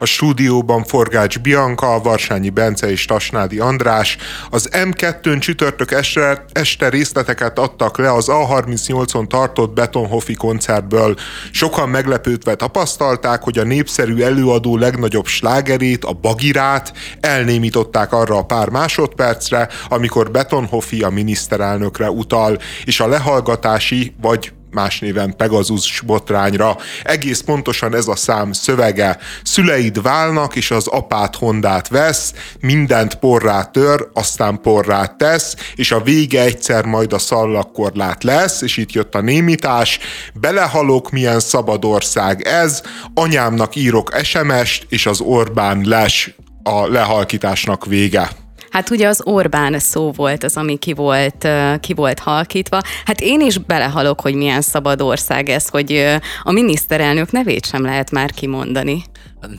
A stúdióban Forgács Bianca, Varsányi Bence és Tasnádi András. Az M2-n csütörtök este, este részleteket adtak le az A38-on tartott Betonhofi koncertből. Sokan meglepődve tapasztalták, hogy a népszerű előadó legnagyobb slágerét, a Bagirát elnémították arra a pár másodpercre, amikor Betonhofi a miniszterelnökre utal, és a lehallgatási vagy más néven Pegazus botrányra. Egész pontosan ez a szám szövege. Szüleid válnak, és az apát Hondát vesz, mindent porrá tör, aztán porrá tesz, és a vége egyszer majd a szallagkorlát lesz, és itt jött a némítás. Belehalok, milyen szabad ország ez, anyámnak írok SMS-t, és az Orbán les a lehalkításnak vége. Hát ugye az Orbán szó volt az, ami ki volt, ki volt halkítva. Hát én is belehalok, hogy milyen szabad ország ez, hogy a miniszterelnök nevét sem lehet már kimondani.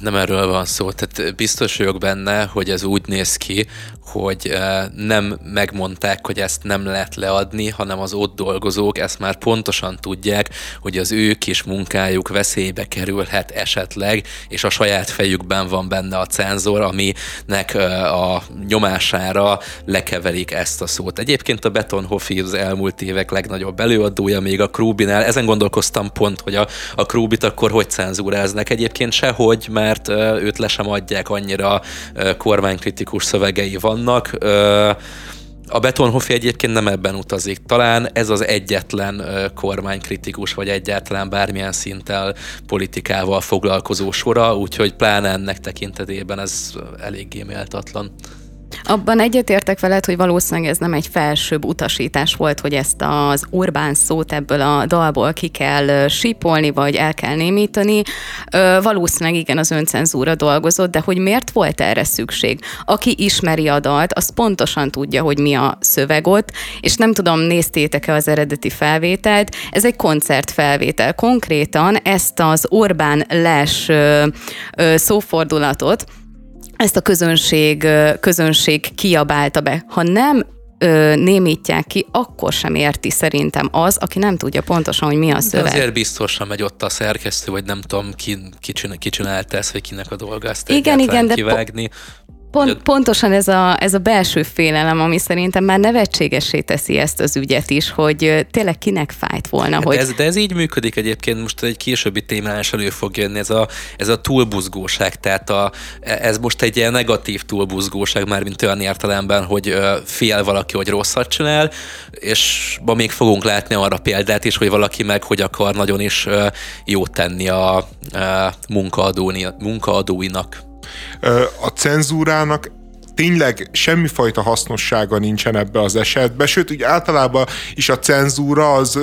Nem erről van szó, tehát biztos vagyok benne, hogy ez úgy néz ki, hogy nem megmondták, hogy ezt nem lehet leadni, hanem az ott dolgozók ezt már pontosan tudják, hogy az ő kis munkájuk veszélybe kerülhet esetleg, és a saját fejükben van benne a cenzor, aminek a nyomására lekeverik ezt a szót. Egyébként a Betonhofi az elmúlt évek legnagyobb előadója, még a Krúbinál. Ezen gondolkoztam pont, hogy a, a Krúbit akkor hogy cenzúráznak. Egyébként sehogy, mert őt le sem adják annyira kormánykritikus szövegei vannak. A Betonhofi egyébként nem ebben utazik. Talán ez az egyetlen kormánykritikus, vagy egyáltalán bármilyen szinttel politikával foglalkozó sora, úgyhogy pláne ennek tekintetében ez eléggé méltatlan. Abban egyetértek veled, hogy valószínűleg ez nem egy felsőbb utasítás volt, hogy ezt az Orbán szót ebből a dalból ki kell sípolni, vagy el kell némítani. Valószínűleg igen, az öncenzúra dolgozott, de hogy miért volt erre szükség? Aki ismeri a dalt, az pontosan tudja, hogy mi a szöveg ott, és nem tudom, néztétek-e az eredeti felvételt, ez egy koncertfelvétel. Konkrétan ezt az Orbán les szófordulatot, ezt a közönség, közönség kiabálta be. Ha nem ö, némítják ki, akkor sem érti szerintem az, aki nem tudja pontosan, hogy mi a szöveg. De azért biztosan megy ott a szerkesztő, vagy nem tudom, ki, ki, ki csinálta ezt, vagy kinek a dolga ezt igen, igen, de kivágni. Po- Pont, pontosan ez a, ez a belső félelem, ami szerintem már nevetségesé teszi ezt az ügyet is, hogy tényleg kinek fájt volna. De, hogy... ez, de ez így működik egyébként, most egy későbbi témán is elő fog jönni, ez a, ez a túlbuzgóság, tehát a, ez most egy ilyen negatív túlbuzgóság, már mint olyan értelemben, hogy fél valaki, hogy rosszat csinál, és ma még fogunk látni arra példát is, hogy valaki meg hogy akar nagyon is jót tenni a, a munkaadóinak a cenzúrának tényleg semmifajta hasznossága nincsen ebbe az esetbe, sőt, úgy általában is a cenzúra az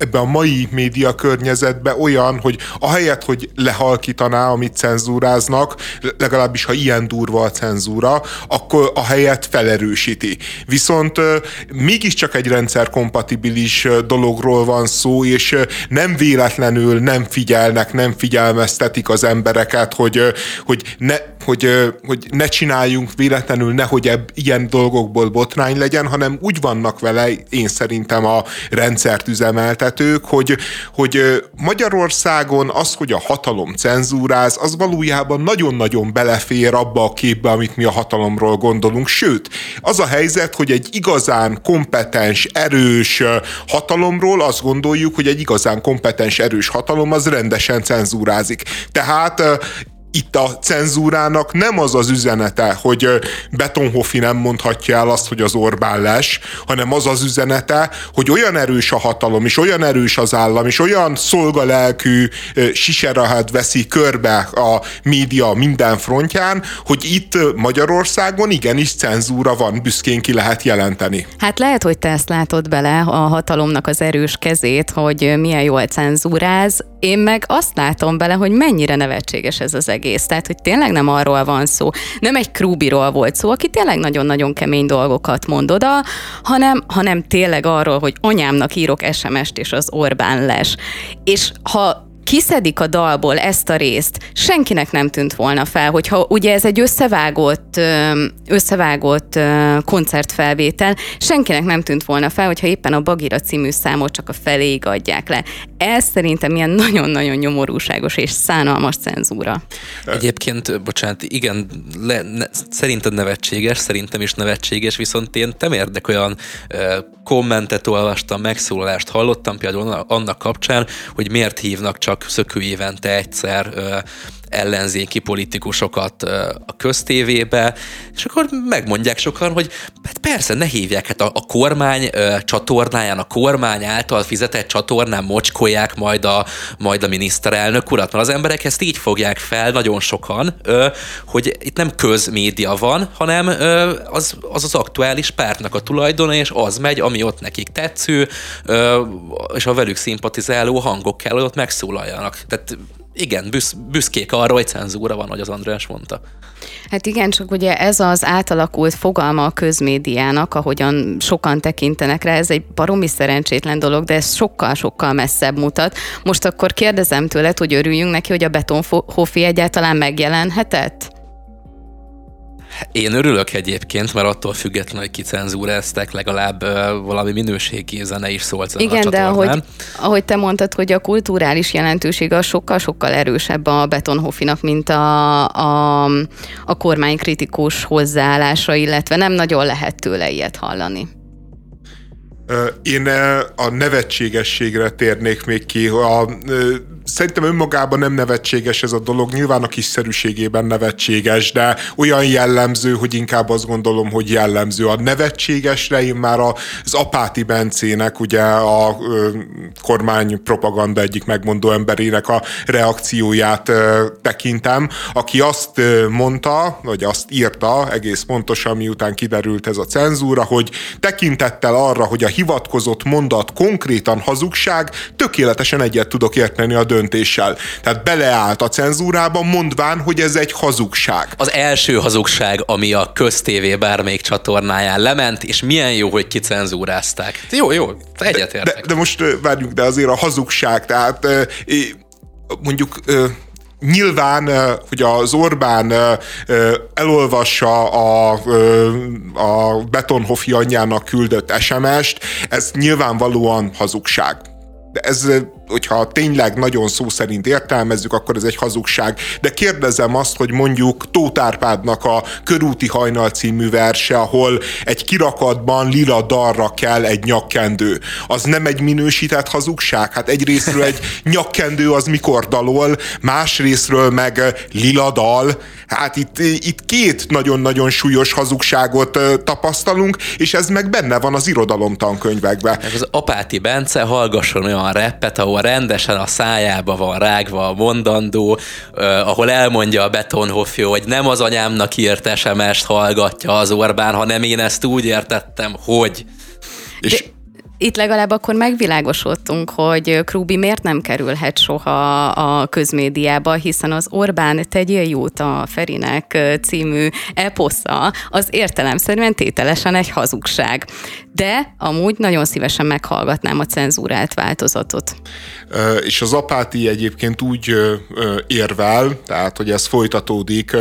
ebbe a mai média környezetbe olyan, hogy ahelyett, hogy lehalkítaná, amit cenzúráznak, legalábbis ha ilyen durva a cenzúra, akkor a helyet felerősíti. Viszont mégiscsak egy rendszer kompatibilis dologról van szó, és nem véletlenül nem figyelnek, nem figyelmeztetik az embereket, hogy, hogy, ne, hogy, hogy ne csináljunk véletlenül, nehogy ebb, ilyen dolgokból botrány legyen, hanem úgy vannak vele, én szerintem a rendszert üzemeltet, vezetők, hogy, hogy Magyarországon az, hogy a hatalom cenzúráz, az valójában nagyon-nagyon belefér abba a képbe, amit mi a hatalomról gondolunk. Sőt, az a helyzet, hogy egy igazán kompetens, erős hatalomról azt gondoljuk, hogy egy igazán kompetens, erős hatalom az rendesen cenzúrázik. Tehát itt a cenzúrának nem az az üzenete, hogy Betonhofi nem mondhatja el azt, hogy az Orbán les, hanem az az üzenete, hogy olyan erős a hatalom, és olyan erős az állam, és olyan szolgalelkű siserahat veszi körbe a média minden frontján, hogy itt Magyarországon igenis cenzúra van, büszkén ki lehet jelenteni. Hát lehet, hogy te ezt látod bele, a hatalomnak az erős kezét, hogy milyen jól cenzúráz. Én meg azt látom bele, hogy mennyire nevetséges ez az egész egész. Tehát, hogy tényleg nem arról van szó. Nem egy Krúbiról volt szó, aki tényleg nagyon-nagyon kemény dolgokat mond oda, hanem, hanem tényleg arról, hogy anyámnak írok SMS-t, és az Orbán les. És ha kiszedik a dalból ezt a részt, senkinek nem tűnt volna fel, hogyha ugye ez egy összevágott, összevágott koncertfelvétel, senkinek nem tűnt volna fel, hogyha éppen a Bagira című számot csak a feléig adják le. Ez szerintem ilyen nagyon-nagyon nyomorúságos és szánalmas cenzúra. Egyébként, bocsánat, igen, le, ne, szerinted nevetséges, szerintem is nevetséges, viszont én nem érdek olyan ö, kommentet olvastam, megszólalást hallottam például annak kapcsán, hogy miért hívnak csak szökő évente egyszer ellenzéki politikusokat a köztévébe, és akkor megmondják sokan, hogy hát persze, ne hívják, hát a, a kormány csatornáján, a kormány által fizetett csatornán mocskolják majd a, majd a miniszterelnök urat, mert az emberek ezt így fogják fel nagyon sokan, hogy itt nem közmédia van, hanem az az, az aktuális pártnak a tulajdona, és az megy, ami ott nekik tetsző, és a velük szimpatizáló hangok kell, hogy ott megszólaljanak. Tehát igen, büsz, büszkék arra, hogy cenzúra van, hogy az András mondta. Hát igen, csak ugye ez az átalakult fogalma a közmédiának, ahogyan sokan tekintenek rá, ez egy baromi szerencsétlen dolog, de ez sokkal-sokkal messzebb mutat. Most akkor kérdezem tőled, hogy örüljünk neki, hogy a Betonhofi egyáltalán megjelenhetett? Én örülök egyébként, mert attól függetlenül, hogy kicenzúreztek, legalább uh, valami minőségi zene is szólt Igen, a de ahogy, ahogy te mondtad, hogy a kulturális jelentőség az sokkal-sokkal erősebb a Betonhofinak, mint a, a, a kormány kritikus hozzáállása, illetve nem nagyon lehet tőle ilyet hallani. Én a nevetségességre térnék még ki. A, szerintem önmagában nem nevetséges ez a dolog, nyilván a kiszerűségében nevetséges, de olyan jellemző, hogy inkább azt gondolom, hogy jellemző. A nevetségesre én már az Apáti Bencének, ugye a kormány propaganda egyik megmondó emberének a reakcióját tekintem, aki azt mondta, vagy azt írta egész pontosan, miután kiderült ez a cenzúra, hogy tekintettel arra, hogy a hivatkozott mondat konkrétan hazugság, tökéletesen egyet tudok érteni a döntéssel. Tehát beleállt a cenzúrába, mondván, hogy ez egy hazugság. Az első hazugság, ami a köztévé bármelyik csatornáján lement, és milyen jó, hogy kicenzúrázták. Jó, jó, egyetértek. De, de, de most várjuk, de azért a hazugság, tehát mondjuk nyilván, hogy az Orbán elolvassa a, a Betonhofi anyjának küldött SMS-t, ez nyilvánvalóan hazugság. De ez hogyha tényleg nagyon szó szerint értelmezzük, akkor ez egy hazugság. De kérdezem azt, hogy mondjuk Tóth Árpádnak a Körúti hajnal című verse, ahol egy kirakatban lila darra kell egy nyakkendő. Az nem egy minősített hazugság? Hát egyrésztről egy nyakkendő az mikor dalol, másrésztről meg lila dal. Hát itt, itt két nagyon-nagyon súlyos hazugságot tapasztalunk, és ez meg benne van az irodalom tankönyvekben. Az Apáti Bence hallgasson olyan reppet, ahol rendesen a szájába van rágva a mondandó, ahol elmondja a Betonhoffi, hogy nem az anyámnak írt SMS-t hallgatja az Orbán, hanem én ezt úgy értettem, hogy... És De itt legalább akkor megvilágosodtunk, hogy Krúbi miért nem kerülhet soha a közmédiába, hiszen az Orbán tegyél jót a Ferinek című eposza az értelemszerűen tételesen egy hazugság. De amúgy nagyon szívesen meghallgatnám a cenzúrált változatot. És az apáti egyébként úgy érvel, tehát hogy ez folytatódik,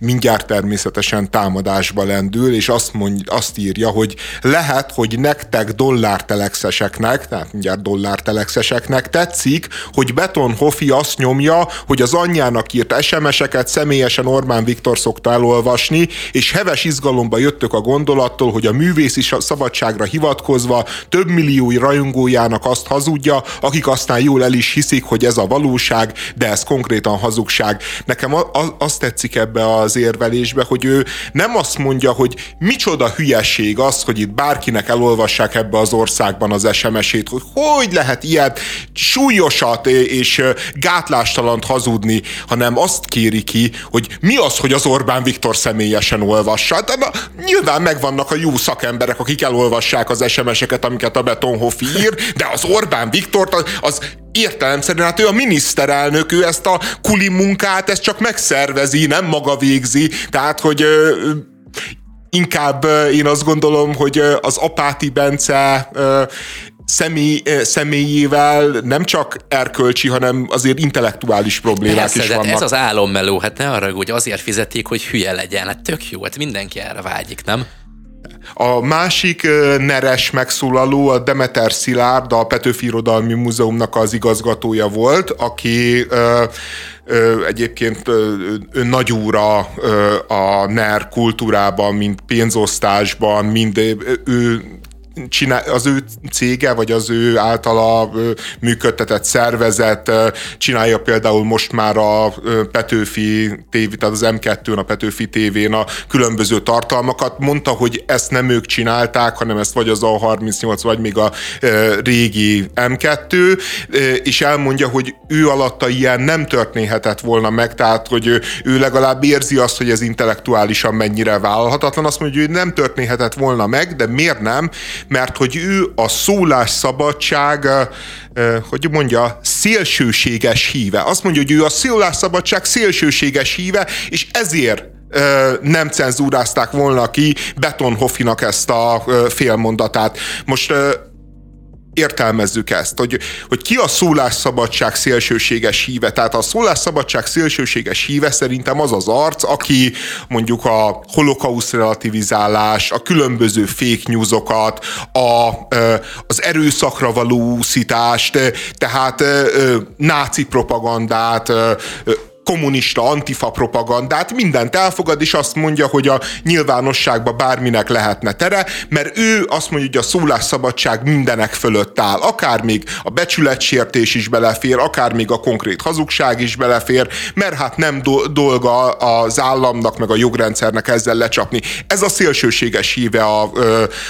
mindjárt természetesen támadásba lendül, és azt, mond, azt írja, hogy lehet, hogy nektek dollár telexeseknek, tehát mindjárt dollártelexeseknek tetszik, hogy Beton Hofi azt nyomja, hogy az anyjának írt SMS-eket személyesen Orbán Viktor szokta elolvasni, és heves izgalomba jöttök a gondolattól, hogy a művészi szabadságra hivatkozva több millió rajongójának azt hazudja, akik aztán jól el is hiszik, hogy ez a valóság, de ez konkrétan hazugság. Nekem azt tetszik ebbe az érvelésbe, hogy ő nem azt mondja, hogy micsoda hülyeség az, hogy itt bárkinek elolvassák ebbe az ország országban az SMS-ét, hogy hogy lehet ilyet súlyosat és gátlástalant hazudni, hanem azt kéri ki, hogy mi az, hogy az Orbán Viktor személyesen olvassa. De na, nyilván megvannak a jó szakemberek, akik elolvassák az SMS-eket, amiket a Betonhofi ír, de az Orbán Viktor az, az értelemszerűen, hát ő a miniszterelnök, ő ezt a kuli munkát, ezt csak megszervezi, nem maga végzi, tehát, hogy inkább én azt gondolom, hogy az Apáti Bence személy, személyével nem csak erkölcsi, hanem azért intellektuális problémák Persze, is vannak. ez az álommeló, hát ne arra, hogy azért fizetik, hogy hülye legyen. Hát tök jó, hát mindenki erre vágyik, nem? A másik neres megszólaló a Demeter Szilárd, a Petőfi Irodalmi Múzeumnak az igazgatója volt, aki egyébként ö, nagyúra a NER kultúrában, mint pénzosztásban, mind ő csinál, az ő cége, vagy az ő általa működtetett szervezet csinálja például most már a Petőfi TV, tehát az M2-n, a Petőfi TV-n a különböző tartalmakat. Mondta, hogy ezt nem ők csinálták, hanem ezt vagy az A38, vagy még a régi M2, és elmondja, hogy ő alatta ilyen nem történhetett volna meg, tehát hogy ő legalább érzi azt, hogy ez intellektuálisan mennyire vállalhatatlan. Azt mondja, hogy nem történhetett volna meg, de miért nem? Mert hogy ő a szólásszabadság, hogy mondja, szélsőséges híve. Azt mondja, hogy ő a szólásszabadság szélsőséges híve, és ezért nem cenzúrázták volna ki Betonhoffinak ezt a félmondatát. Most értelmezzük ezt, hogy, hogy ki a szólásszabadság szélsőséges híve. Tehát a szólásszabadság szélsőséges híve szerintem az az arc, aki mondjuk a holokauszt relativizálás, a különböző fake newsokat, a, az erőszakra való úszítást, tehát náci propagandát, kommunista, antifa propagandát, mindent elfogad, és azt mondja, hogy a nyilvánosságba bárminek lehetne tere, mert ő azt mondja, hogy a szólásszabadság mindenek fölött áll. Akár még a becsületsértés is belefér, akár még a konkrét hazugság is belefér, mert hát nem do- dolga az államnak, meg a jogrendszernek ezzel lecsapni. Ez a szélsőséges híve a,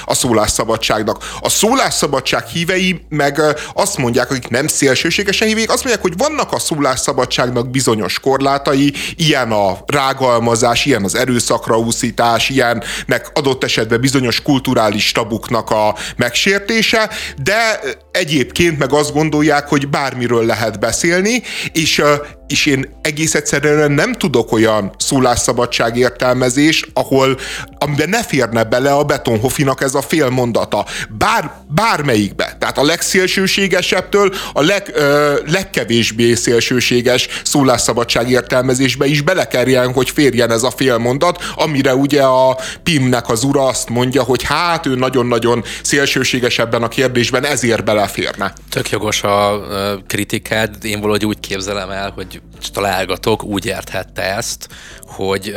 a szólásszabadságnak. A szólásszabadság hívei meg azt mondják, akik nem szélsőségesen hívják, azt mondják, hogy vannak a szólásszabadságnak bizonyos korlátai, ilyen a rágalmazás, ilyen az erőszakra úszítás, ilyennek adott esetben bizonyos kulturális tabuknak a megsértése, de egyébként meg azt gondolják, hogy bármiről lehet beszélni, és és én egész egyszerűen nem tudok olyan szólásszabadság értelmezés, ahol amiben ne férne bele a Betonhofinak ez a fél mondata. Bár, bármelyikbe. Tehát a legszélsőségesebbtől a leg, ö, legkevésbé szélsőséges szólásszabadság értelmezésbe is belekerjen, hogy férjen ez a fél mondat, amire ugye a Pimnek az ura azt mondja, hogy hát ő nagyon-nagyon szélsőséges ebben a kérdésben, ezért beleférne. Tök jogos a kritikád, én valahogy úgy képzelem el, hogy találgatok, úgy érthette ezt, hogy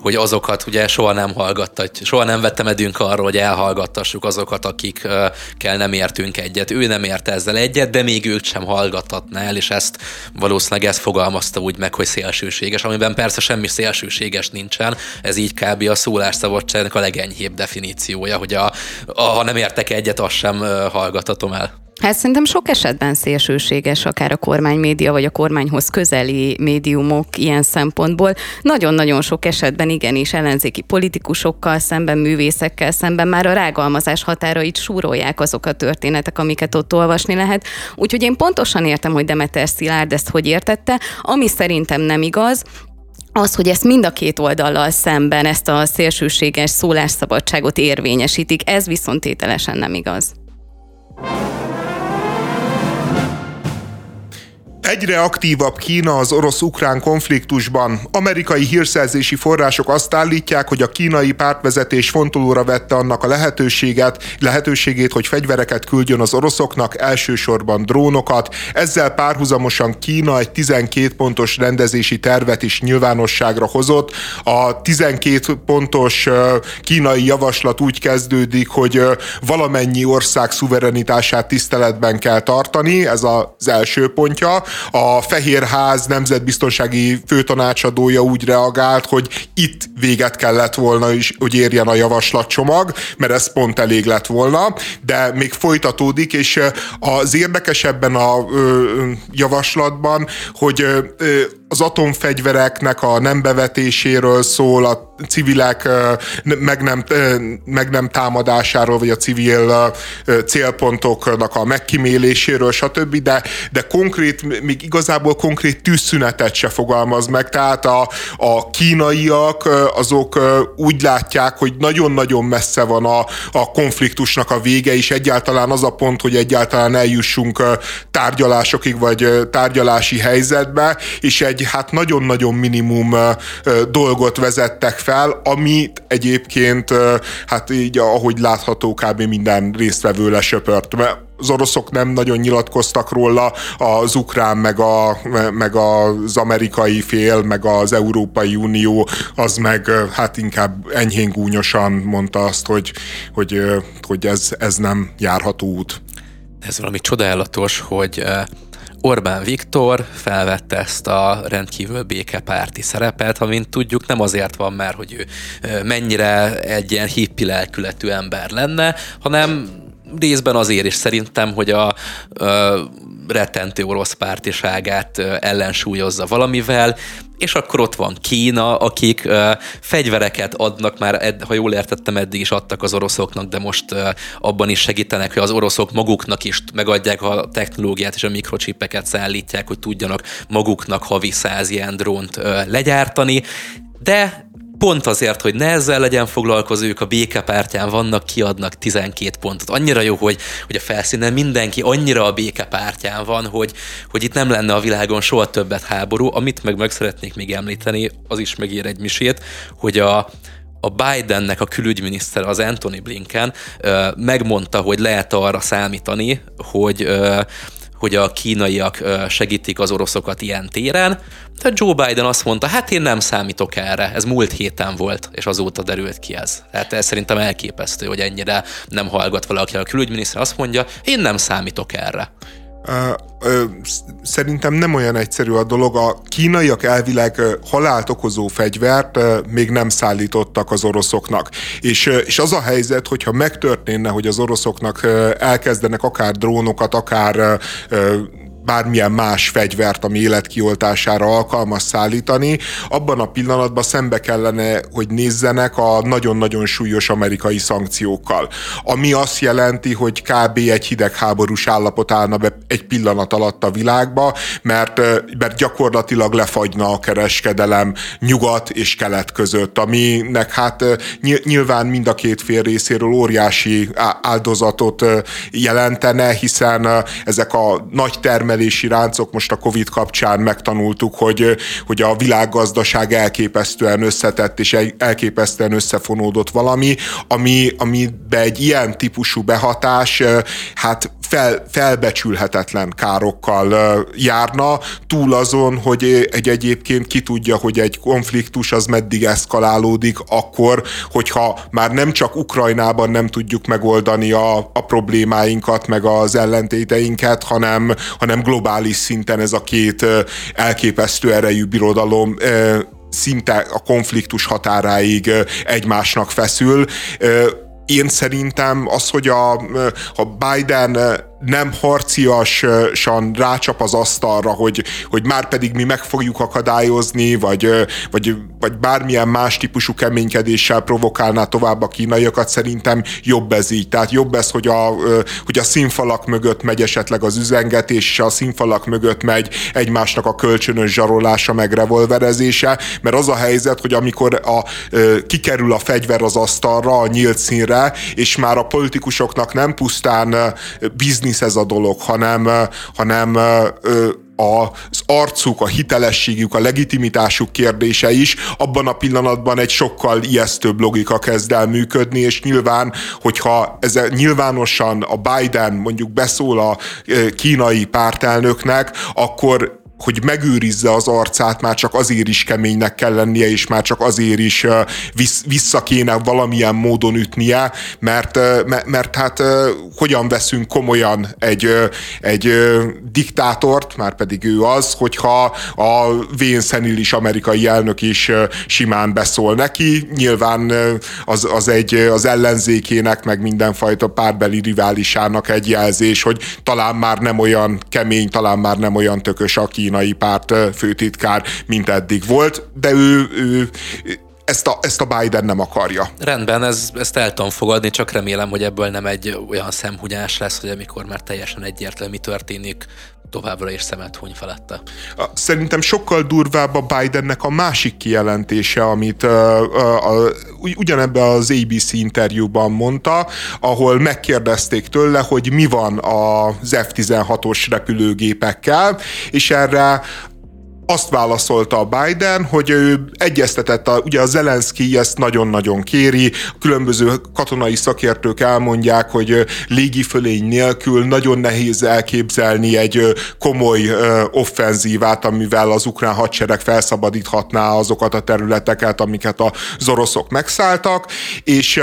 hogy azokat ugye soha nem hallgattat, soha nem vettem edünk arról, hogy elhallgattassuk azokat, akikkel nem értünk egyet. Ő nem ért ezzel egyet, de még őt sem hallgathatná el, és ezt valószínűleg ezt fogalmazta úgy meg, hogy szélsőséges, amiben persze semmi szélsőséges nincsen, ez így kb. a szólásszabadságnak a legenyhébb definíciója, hogy a, a, ha nem értek egyet, azt sem hallgatatom el. Hát szerintem sok esetben szélsőséges akár a kormánymédia, vagy a kormányhoz közeli médiumok ilyen szempontból. Nagyon-nagyon sok esetben igenis ellenzéki politikusokkal szemben, művészekkel szemben már a rágalmazás határait súrolják azok a történetek, amiket ott olvasni lehet. Úgyhogy én pontosan értem, hogy Demeter Szilárd ezt hogy értette. Ami szerintem nem igaz, az, hogy ezt mind a két oldallal szemben, ezt a szélsőséges szólásszabadságot érvényesítik, ez viszont tételesen nem igaz. Egyre aktívabb Kína az orosz-ukrán konfliktusban. Amerikai hírszerzési források azt állítják, hogy a kínai pártvezetés fontolóra vette annak a lehetőséget, lehetőségét, hogy fegyvereket küldjön az oroszoknak, elsősorban drónokat. Ezzel párhuzamosan Kína egy 12 pontos rendezési tervet is nyilvánosságra hozott. A 12 pontos kínai javaslat úgy kezdődik, hogy valamennyi ország szuverenitását tiszteletben kell tartani, ez az első pontja a Fehérház nemzetbiztonsági főtanácsadója úgy reagált, hogy itt véget kellett volna is, hogy érjen a javaslatcsomag, mert ez pont elég lett volna, de még folytatódik, és az érdekesebben a javaslatban, hogy az atomfegyvereknek a nem bevetéséről szól, a civilek meg nem, meg nem támadásáról, vagy a civil célpontoknak a megkíméléséről, stb., de, de konkrét, még igazából konkrét tűzszünetet se fogalmaz meg, tehát a, a kínaiak azok úgy látják, hogy nagyon-nagyon messze van a, a konfliktusnak a vége, és egyáltalán az a pont, hogy egyáltalán eljussunk tárgyalásokig, vagy tárgyalási helyzetbe, és egy hát nagyon-nagyon minimum dolgot vezettek fel, amit egyébként hát így ahogy látható kb. minden résztvevő lesöpört. Mert az oroszok nem nagyon nyilatkoztak róla, az ukrán, meg, a, meg az amerikai fél, meg az Európai Unió, az meg hát inkább enyhén gúnyosan mondta azt, hogy, hogy, hogy ez, ez nem járható út. Ez valami csodálatos, hogy Orbán Viktor felvette ezt a rendkívül békepárti szerepet, amint tudjuk nem azért van már, hogy ő mennyire egy ilyen hippi lelkületű ember lenne, hanem részben azért is szerintem, hogy a, a rettentő orosz pártiságát ellensúlyozza valamivel, és akkor ott van Kína, akik uh, fegyvereket adnak már, ed, ha jól értettem, eddig is adtak az oroszoknak, de most uh, abban is segítenek, hogy az oroszok maguknak is megadják a technológiát és a mikrocsipeket szállítják, hogy tudjanak maguknak havi száz ilyen drónt uh, legyártani, de pont azért, hogy ne ezzel legyen foglalkozó, ők a békepártyán vannak, kiadnak 12 pontot. Annyira jó, hogy, hogy a felszínen mindenki annyira a békepártyán van, hogy, hogy itt nem lenne a világon soha többet háború. Amit meg meg szeretnék még említeni, az is megír egy misét, hogy a, a Bidennek a külügyminiszter, az Anthony Blinken megmondta, hogy lehet arra számítani, hogy hogy a kínaiak segítik az oroszokat ilyen téren. De Joe Biden azt mondta, hát én nem számítok erre, ez múlt héten volt, és azóta derült ki ez. Hát ez szerintem elképesztő, hogy ennyire nem hallgat valaki. A külügyminiszter azt mondja, én nem számítok erre. Szerintem nem olyan egyszerű a dolog. A kínaiak elvileg halált okozó fegyvert még nem szállítottak az oroszoknak. És, és az a helyzet, hogyha megtörténne, hogy az oroszoknak elkezdenek akár drónokat, akár bármilyen más fegyvert, ami életkioltására alkalmas szállítani, abban a pillanatban szembe kellene, hogy nézzenek a nagyon-nagyon súlyos amerikai szankciókkal. Ami azt jelenti, hogy kb. egy hidegháborús állapot állna be egy pillanat alatt a világba, mert, mert gyakorlatilag lefagyna a kereskedelem nyugat és kelet között, aminek hát nyilván mind a két fél részéről óriási áldozatot jelentene, hiszen ezek a nagy termelés termelési ráncok most a Covid kapcsán megtanultuk, hogy, hogy a világgazdaság elképesztően összetett és elképesztően összefonódott valami, ami, amiben egy ilyen típusú behatás hát fel, felbecsülhetetlen károkkal járna, túl azon, hogy egy egyébként ki tudja, hogy egy konfliktus az meddig eszkalálódik akkor, hogyha már nem csak Ukrajnában nem tudjuk megoldani a, a problémáinkat, meg az ellentéteinket, hanem, hanem globális szinten ez a két elképesztő erejű birodalom szinte a konfliktus határáig egymásnak feszül. Én szerintem az, hogy a, a Biden nem harciasan rácsap az asztalra, hogy, hogy már pedig mi meg fogjuk akadályozni, vagy, vagy, vagy bármilyen más típusú keménykedéssel provokálná tovább a kínaiakat, szerintem jobb ez így. Tehát jobb ez, hogy a, hogy a színfalak mögött megy esetleg az üzengetés, és a színfalak mögött megy egymásnak a kölcsönös zsarolása, meg revolverezése, mert az a helyzet, hogy amikor a, kikerül a fegyver az asztalra, a nyílt színre, és már a politikusoknak nem pusztán bizni biznisz ez a dolog, hanem, hanem az arcuk, a hitelességük, a legitimitásuk kérdése is, abban a pillanatban egy sokkal ijesztőbb logika kezd el működni, és nyilván, hogyha ez nyilvánosan a Biden mondjuk beszól a kínai pártelnöknek, akkor hogy megőrizze az arcát, már csak azért is keménynek kell lennie, és már csak azért is vissza kéne valamilyen módon ütnie, mert, mert hát hogyan veszünk komolyan egy, egy diktátort, már pedig ő az, hogyha a Wayne is amerikai elnök is simán beszól neki, nyilván az, az egy az ellenzékének, meg mindenfajta párbeli riválisának egy jelzés, hogy talán már nem olyan kemény, talán már nem olyan tökös a kínai párt főtitkár, mint eddig volt, de ő, ő ezt a, ezt a Biden nem akarja. Rendben, ez, ezt el tudom fogadni, csak remélem, hogy ebből nem egy olyan szemhunyás lesz, hogy amikor már teljesen egyértelmű mi történik, továbbra is szemet huny felette. Szerintem sokkal durvább a Bidennek a másik kijelentése, amit uh, uh, ugyanebben az ABC interjúban mondta, ahol megkérdezték tőle, hogy mi van az F-16-os repülőgépekkel, és erre azt válaszolta a Biden, hogy ő egyeztetett, a, ugye a Zelenszky ezt nagyon-nagyon kéri, különböző katonai szakértők elmondják, hogy légifölény nélkül nagyon nehéz elképzelni egy komoly offenzívát, amivel az ukrán hadsereg felszabadíthatná azokat a területeket, amiket az oroszok megszálltak, és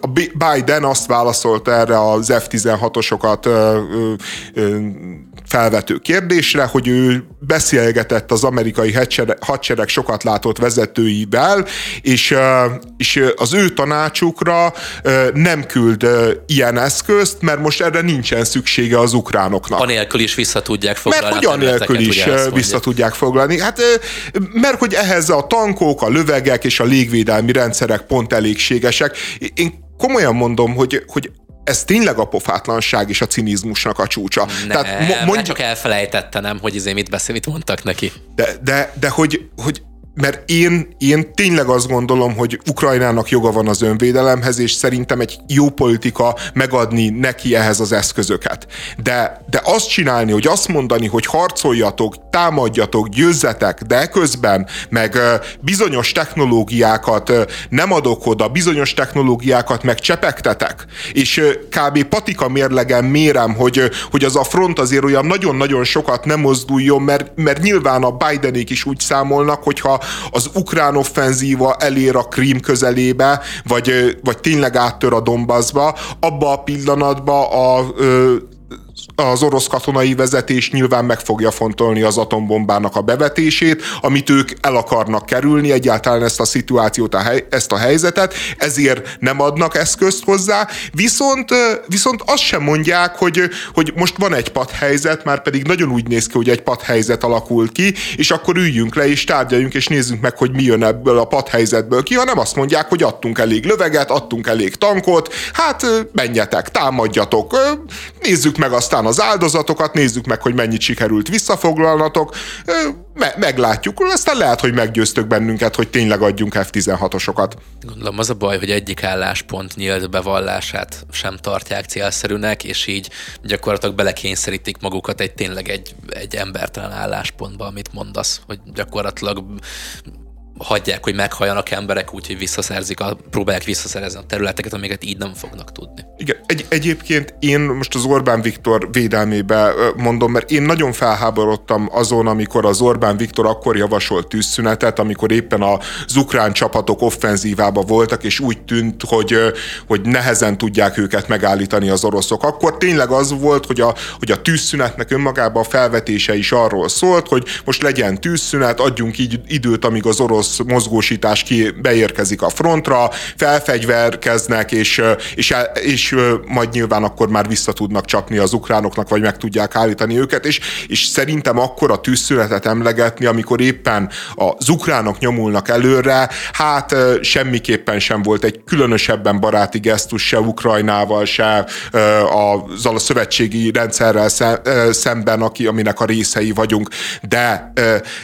a Biden azt válaszolta erre az F-16-osokat felvető kérdésre, hogy ő beszélgetett az amerikai hadsereg, hadsereg sokat látott vezetőivel, és, és az ő tanácsukra nem küld ilyen eszközt, mert most erre nincsen szüksége az ukránoknak. Anélkül is vissza tudják foglalni. Mert hogy anélkül is vissza tudják foglalni. Hát, mert hogy ehhez a tankok, a lövegek és a légvédelmi rendszerek pont elégségesek. Én komolyan mondom, hogy, hogy ez tényleg a pofátlanság és a cinizmusnak a csúcsa. Nem, Tehát mondj... csak elfelejtette, nem, hogy izé mit beszél, mit mondtak neki. De, de, de hogy, hogy mert én, én tényleg azt gondolom, hogy Ukrajnának joga van az önvédelemhez, és szerintem egy jó politika megadni neki ehhez az eszközöket. De, de azt csinálni, hogy azt mondani, hogy harcoljatok, támadjatok, győzzetek, de közben meg bizonyos technológiákat nem adok oda, bizonyos technológiákat meg csepegtetek, és kb. patika mérlegen mérem, hogy, hogy az a front azért olyan nagyon-nagyon sokat nem mozduljon, mert, mert nyilván a Bidenék is úgy számolnak, hogyha az ukrán offenzíva elér a Krím közelébe, vagy, vagy tényleg áttör a Donbassba, abba a pillanatban a, a az orosz katonai vezetés nyilván meg fogja fontolni az atombombának a bevetését, amit ők el akarnak kerülni, egyáltalán ezt a szituációt, a hely, ezt a helyzetet, ezért nem adnak eszközt hozzá, viszont, viszont azt sem mondják, hogy, hogy most van egy padhelyzet, már pedig nagyon úgy néz ki, hogy egy padhelyzet alakult ki, és akkor üljünk le és tárgyaljunk, és nézzünk meg, hogy mi jön ebből a padhelyzetből ki, hanem azt mondják, hogy adtunk elég löveget, adtunk elég tankot, hát menjetek, támadjatok, nézzük meg aztán az áldozatokat, nézzük meg, hogy mennyit sikerült visszafoglalnatok, me- meglátjuk, aztán lehet, hogy meggyőztök bennünket, hogy tényleg adjunk F-16-osokat. Gondolom az a baj, hogy egyik álláspont nyílt bevallását sem tartják célszerűnek, és így gyakorlatilag belekényszerítik magukat egy tényleg egy, egy embertelen álláspontba, amit mondasz, hogy gyakorlatilag hagyják, hogy meghalljanak emberek úgy, hogy visszaszerzik, a, próbálják visszaszerezni a területeket, amiket így nem fognak tudni. Igen, egy, egyébként én most az Orbán Viktor védelmébe mondom, mert én nagyon felháborodtam azon, amikor az Orbán Viktor akkor javasolt tűzszünetet, amikor éppen az ukrán csapatok offenzívába voltak, és úgy tűnt, hogy, hogy nehezen tudják őket megállítani az oroszok. Akkor tényleg az volt, hogy a, hogy a tűzszünetnek önmagában a felvetése is arról szólt, hogy most legyen tűzszünet, adjunk így időt, amíg az orosz orosz mozgósítás ki beérkezik a frontra, felfegyverkeznek, és, és, és majd nyilván akkor már vissza tudnak csapni az ukránoknak, vagy meg tudják állítani őket, és, és szerintem akkor a tűzszünetet emlegetni, amikor éppen az ukránok nyomulnak előre, hát semmiképpen sem volt egy különösebben baráti gesztus se Ukrajnával, se a, a szövetségi rendszerrel szemben, aki, aminek a részei vagyunk, de,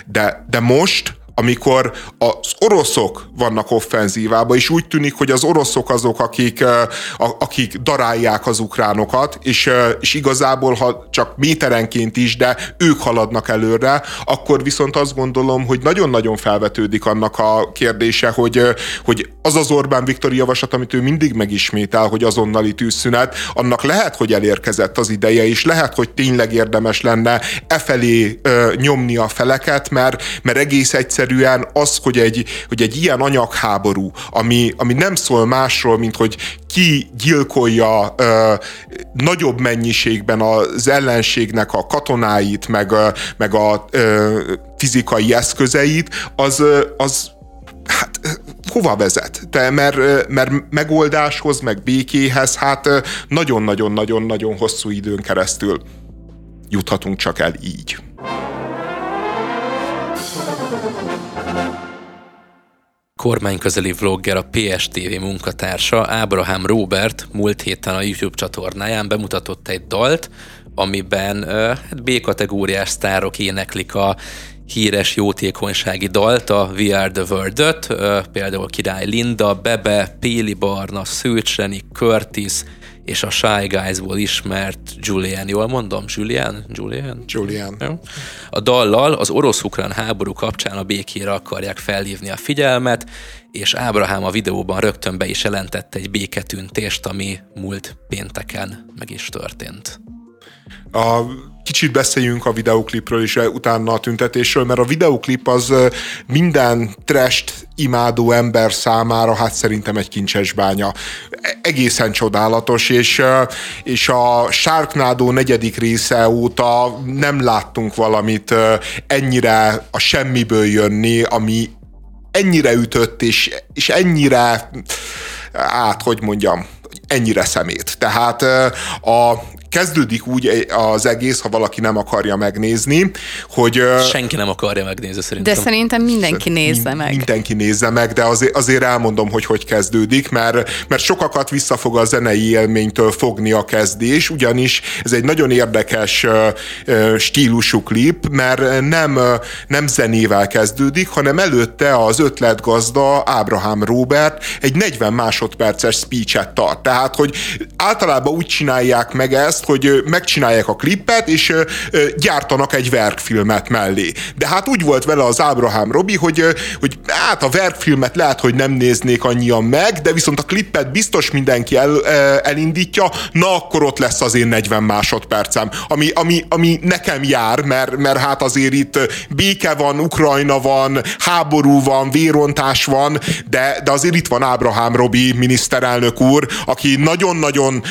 de, de most amikor az oroszok vannak offenzívába, és úgy tűnik, hogy az oroszok azok, akik, akik darálják az ukránokat, és, és igazából, ha csak méterenként is, de ők haladnak előre, akkor viszont azt gondolom, hogy nagyon-nagyon felvetődik annak a kérdése, hogy, hogy az az Orbán Viktor javaslat, amit ő mindig megismétel, hogy azonnali tűzszünet, annak lehet, hogy elérkezett az ideje, és lehet, hogy tényleg érdemes lenne e felé nyomni a feleket, mert, mert egész egyszer egyszerűen az, hogy egy, hogy egy ilyen anyagháború, ami, ami nem szól másról, mint hogy ki gyilkolja ö, nagyobb mennyiségben az ellenségnek a katonáit, meg, ö, meg a ö, fizikai eszközeit, az, az hát hova vezet? De mert, mert megoldáshoz, meg békéhez, hát nagyon-nagyon-nagyon-nagyon hosszú időn keresztül juthatunk csak el így. Kormányközeli vlogger, a PSTV munkatársa Ábrahám Robert múlt héten a YouTube csatornáján bemutatott egy dalt, amiben hát B-kategóriás sztárok éneklik a híres jótékonysági dalt, a We Are The world például Király Linda, Bebe, Péli Barna, Szőcseni, Curtis, és a Shy Guys-ból ismert Julian, jól mondom? Julian? Julian? Julian. Jó. A dallal az orosz-ukrán háború kapcsán a békére akarják felhívni a figyelmet, és Ábrahám a videóban rögtön be is jelentette egy béketüntést, ami múlt pénteken meg is történt. A kicsit beszéljünk a videoklipről és utána a tüntetésről, mert a videoklip az minden trest imádó ember számára hát szerintem egy kincses bánya. Egészen csodálatos, és, és a Sharknado negyedik része óta nem láttunk valamit ennyire a semmiből jönni, ami ennyire ütött, és, és ennyire, hát hogy mondjam, ennyire szemét. Tehát a kezdődik úgy az egész, ha valaki nem akarja megnézni, hogy... Senki nem akarja megnézni szerintem. De szerintem mindenki nézze meg. Mindenki nézze meg, de azért, azért elmondom, hogy hogy kezdődik, mert, mert sokakat vissza fog a zenei élménytől fogni a kezdés, ugyanis ez egy nagyon érdekes stílusú klip, mert nem, nem zenével kezdődik, hanem előtte az ötletgazda Ábrahám Robert egy 40 másodperces speechet tart. Tehát, hogy általában úgy csinálják meg ezt, azt, hogy megcsinálják a klippet, és gyártanak egy verkfilmet mellé. De hát úgy volt vele az Ábrahám Robi, hogy, hogy hát a verkfilmet lehet, hogy nem néznék annyian meg, de viszont a klippet biztos mindenki el, elindítja, na akkor ott lesz az én 40 másodpercem, ami, ami, ami nekem jár, mert, mert hát azért itt béke van, Ukrajna van, háború van, vérontás van, de, de azért itt van Ábrahám Robi miniszterelnök úr, aki nagyon-nagyon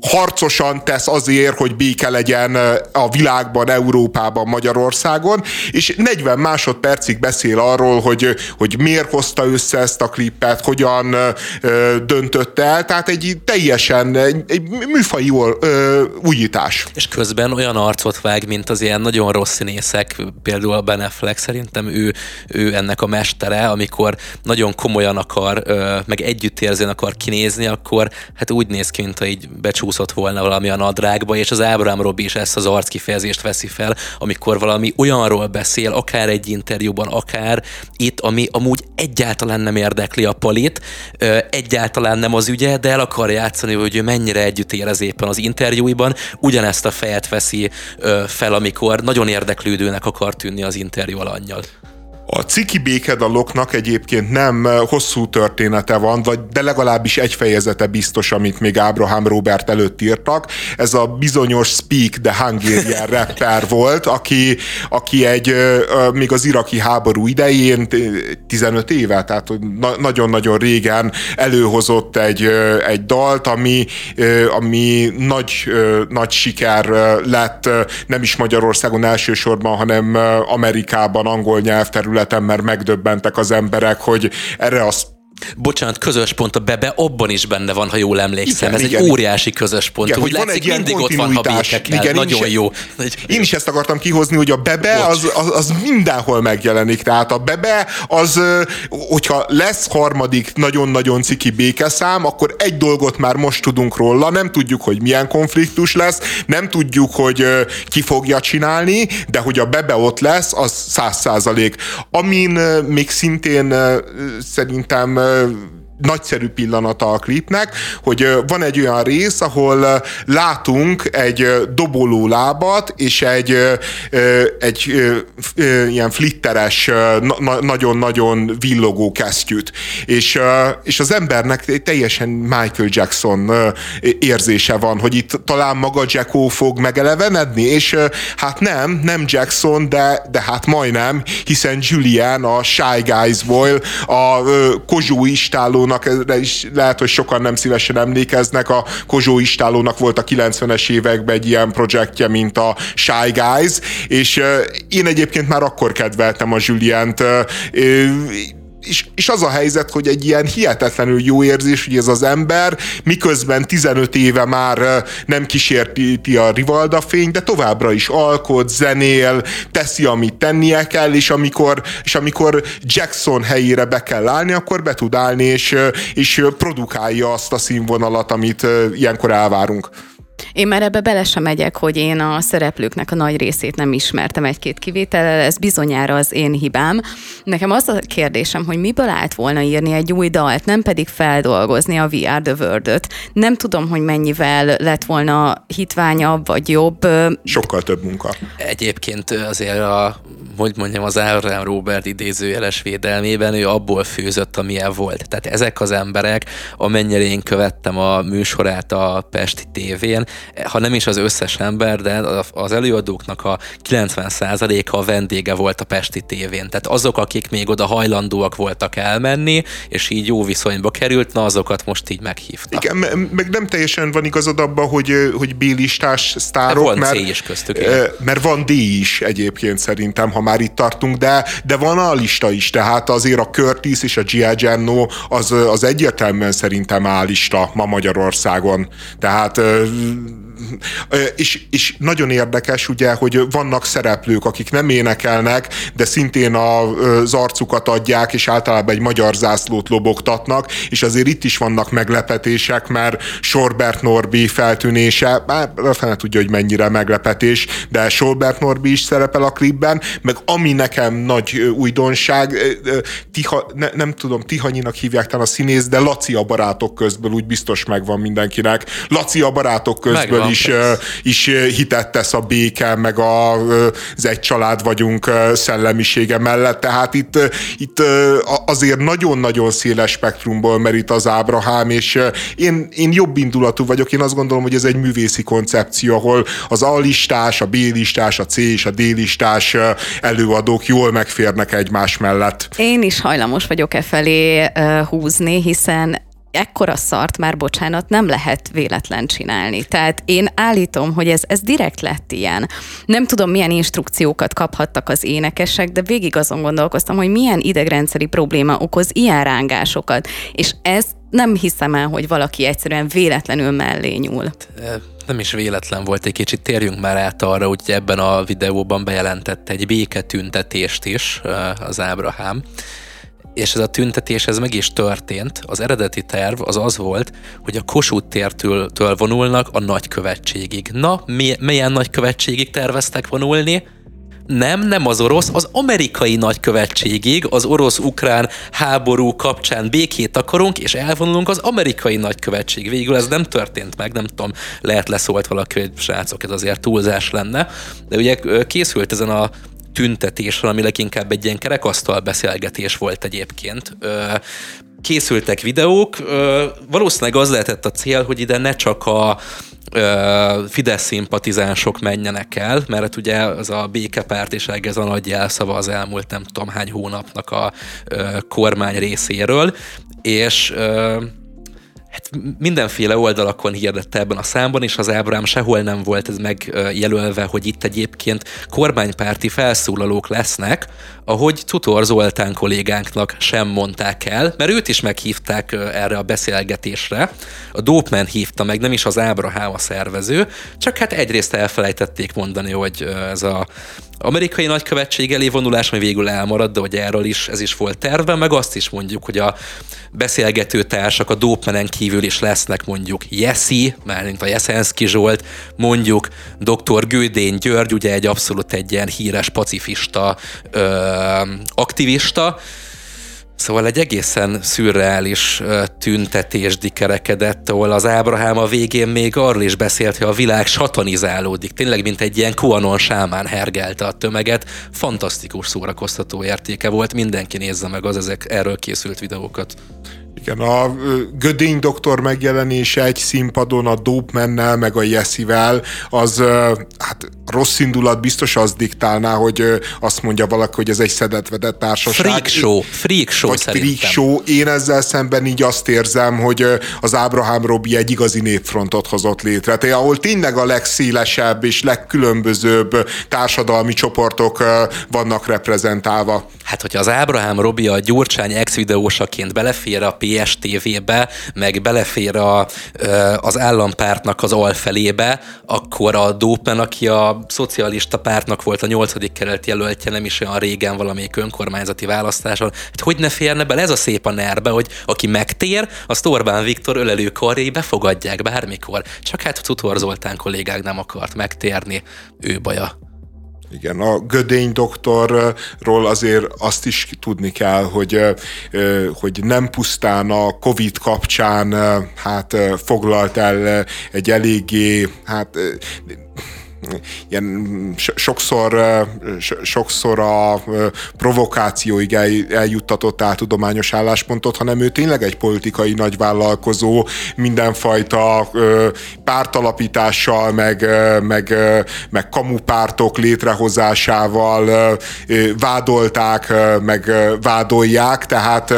harcosan tesz azért, hogy béke legyen a világban, Európában, Magyarországon, és 40 másodpercig beszél arról, hogy, hogy miért hozta össze ezt a klippet, hogyan ö, döntött el, tehát egy teljesen egy, egy műfai ö, újítás. És közben olyan arcot vág, mint az ilyen nagyon rossz színészek, például a Ben Affleck, szerintem ő, ő ennek a mestere, amikor nagyon komolyan akar, ö, meg együttérzően akar kinézni, akkor hát úgy néz ki, mint ha így becsúsz becsúszott volna valami a nadrágba, és az Ábrám Robi is ezt az arckifejezést veszi fel, amikor valami olyanról beszél, akár egy interjúban, akár itt, ami amúgy egyáltalán nem érdekli a palit, egyáltalán nem az ügye, de el akar játszani, hogy ő mennyire együtt érez éppen az interjúiban, ugyanezt a fejet veszi fel, amikor nagyon érdeklődőnek akar tűnni az interjú alanyjal. A ciki békedaloknak egyébként nem hosszú története van, vagy de legalábbis egy fejezete biztos, amit még Ábrahám Robert előtt írtak. Ez a bizonyos Speak the Hungarian rapper volt, aki, aki egy, még az iraki háború idején, 15 éve, tehát nagyon-nagyon régen előhozott egy, egy dalt, ami, ami nagy, nagy siker lett nem is Magyarországon elsősorban, hanem Amerikában, angol nyelvterületen területen, mert megdöbbentek az emberek, hogy erre az Bocsánat, közös pont a bebe, abban is benne van, ha jól emlékszem. Igen, Ez igen. egy óriási közös pont. Igen, hogy van egy ilyen mindig ott van, ha igen, Nagyon is, jó. Én is ezt akartam kihozni, hogy a bebe az, az, az mindenhol megjelenik. Tehát a bebe az, hogyha lesz harmadik nagyon-nagyon ciki békeszám, akkor egy dolgot már most tudunk róla, nem tudjuk, hogy milyen konfliktus lesz, nem tudjuk, hogy ki fogja csinálni, de hogy a bebe ott lesz, az száz százalék. Amin még szintén szerintem are nagyszerű pillanata a klipnek, hogy van egy olyan rész, ahol látunk egy doboló lábat, és egy, egy ilyen flitteres, nagyon-nagyon villogó kesztyűt. És, és az embernek teljesen Michael Jackson érzése van, hogy itt talán maga Jacko fog megelevenedni, és hát nem, nem Jackson, de, de hát majdnem, hiszen Julian a Shy Guys-ból, a Kozsó istáló Istálónak, is lehet, hogy sokan nem szívesen emlékeznek, a Kozsó Istálónak volt a 90-es években egy ilyen projektje, mint a Shy Guys, és én egyébként már akkor kedveltem a Julient, és, és az a helyzet, hogy egy ilyen hihetetlenül jó érzés, hogy ez az ember miközben 15 éve már nem kísérti a Rivalda fény, de továbbra is alkot, zenél, teszi, amit tennie kell, és amikor, és amikor Jackson helyére be kell állni, akkor be tud állni, és, és produkálja azt a színvonalat, amit ilyenkor elvárunk. Én már ebbe bele sem megyek, hogy én a szereplőknek a nagy részét nem ismertem egy-két kivétellel, ez bizonyára az én hibám. Nekem az a kérdésem, hogy miből állt volna írni egy új dalt, nem pedig feldolgozni a VR The world Nem tudom, hogy mennyivel lett volna hitványabb vagy jobb. Sokkal több munka. Egyébként azért a hogy mondjam, az Aaron Robert idézőjeles védelmében ő abból főzött, amilyen volt. Tehát ezek az emberek, amennyire én követtem a műsorát a Pesti tévén, ha nem is az összes ember, de az előadóknak a 90%-a a vendége volt a Pesti tévén. Tehát azok, akik még oda hajlandóak voltak elmenni, és így jó viszonyba került, na azokat most így meghívtak. Igen, meg nem teljesen van igazad abban, hogy, hogy B-listás sztárok, van mert, is köztük. Mert van D is egyébként szerintem, ha már itt tartunk, de, de van a lista is, tehát azért a Curtis és a Gia Genno az, az egyértelműen szerintem A lista ma Magyarországon. Tehát Mm. És, és nagyon érdekes ugye, hogy vannak szereplők, akik nem énekelnek, de szintén az arcukat adják, és általában egy magyar zászlót lobogtatnak, és azért itt is vannak meglepetések, mert Sorbert Norbi feltűnése, bár fene tudja, hogy mennyire meglepetés, de Sorbert Norbi is szerepel a klipben, meg ami nekem nagy újdonság, Tiha, ne, nem tudom, Tihanyinak hívják talán a színész, de Laci a barátok közből úgy biztos megvan mindenkinek. Laci a barátok közből megvan, is, is hitet tesz a béke, meg a, az egy család vagyunk szellemisége mellett, tehát itt, itt azért nagyon-nagyon széles spektrumból merít az Ábrahám, és én, én jobb indulatú vagyok, én azt gondolom, hogy ez egy művészi koncepció, ahol az A-listás, a B-listás, a C és a D-listás előadók jól megférnek egymás mellett. Én is hajlamos vagyok e felé húzni, hiszen ekkora szart már, bocsánat, nem lehet véletlen csinálni. Tehát én állítom, hogy ez, ez direkt lett ilyen. Nem tudom, milyen instrukciókat kaphattak az énekesek, de végig azon gondolkoztam, hogy milyen idegrendszeri probléma okoz ilyen rángásokat. És ez nem hiszem el, hogy valaki egyszerűen véletlenül mellé nyúl. Nem is véletlen volt egy kicsit, térjünk már át arra, hogy ebben a videóban bejelentette egy béketüntetést is az Ábrahám és ez a tüntetés ez meg is történt. Az eredeti terv az az volt, hogy a Kossuth tértől től vonulnak a nagykövetségig. Na, mi, milyen nagykövetségig terveztek vonulni? Nem, nem az orosz, az amerikai nagykövetségig, az orosz-ukrán háború kapcsán békét akarunk, és elvonulunk az amerikai nagykövetség. Végül ez nem történt meg, nem tudom, lehet leszólt valaki, hogy srácok, ez azért túlzás lenne. De ugye készült ezen a tüntetésről, ami leginkább egy ilyen kerekasztal beszélgetés volt egyébként. Készültek videók, valószínűleg az lehetett a cél, hogy ide ne csak a Fidesz szimpatizánsok menjenek el, mert ugye az a békepárt és ez a nagy jelszava az elmúlt nem tudom hány hónapnak a kormány részéről, és hát mindenféle oldalakon hirdette ebben a számban, és az Ábrám sehol nem volt ez megjelölve, hogy itt egyébként kormánypárti felszólalók lesznek, ahogy Tutor Zoltán kollégánknak sem mondták el, mert őt is meghívták erre a beszélgetésre. A Dopeman hívta meg, nem is az Ábrahám a szervező, csak hát egyrészt elfelejtették mondani, hogy ez a amerikai nagykövetség elé vonulás, ami végül elmaradt, de hogy erről is ez is volt terve, meg azt is mondjuk, hogy a beszélgető társak a Dopemanen kívül is lesznek mondjuk Jeszi, mármint a Jeszenszki Zsolt, mondjuk dr. Gődény György, ugye egy abszolút egy ilyen híres pacifista ö, aktivista, Szóval egy egészen szürreális tüntetés dikerekedett, ahol az Ábrahám a végén még arról is beszélt, hogy a világ satanizálódik. Tényleg, mint egy ilyen kuanon sámán hergelte a tömeget. Fantasztikus szórakoztató értéke volt. Mindenki nézze meg az ezek erről készült videókat. Igen, a Gödény doktor megjelenése egy színpadon a Mennel, meg a Jessivel, az hát rossz indulat biztos az diktálná, hogy azt mondja valaki, hogy ez egy szedetvedett társaság. Freak show, freak show Vagy szerintem. freak show. Én ezzel szemben így azt érzem, hogy az Ábrahám Robi egy igazi népfrontot hozott létre. Tehát, ahol tényleg a legszélesebb és legkülönbözőbb társadalmi csoportok vannak reprezentálva. Hát, hogyha az Ábrahám Robi a Gyurcsány ex-videósaként belefér a PSTV-be, meg belefér a, az állampártnak az alfelébe, akkor a Dópen, aki a szocialista pártnak volt a nyolcadik kerület jelöltje nem is olyan régen valamelyik önkormányzati választáson, hát hogy ne férne bele? Ez a szép a nerbe, hogy aki megtér, azt Orbán Viktor ölelő karjai befogadják bármikor. Csak hát Cutor Zoltán kollégák nem akart megtérni, ő baja. Igen, a Gödény doktorról azért azt is tudni kell, hogy, hogy nem pusztán a Covid kapcsán hát foglalt el egy eléggé hát ilyen sokszor, sokszor a provokációig eljuttatott át tudományos álláspontot, hanem ő tényleg egy politikai nagyvállalkozó, mindenfajta pártalapítással, meg, meg, meg kamupártok létrehozásával vádolták, meg vádolják, tehát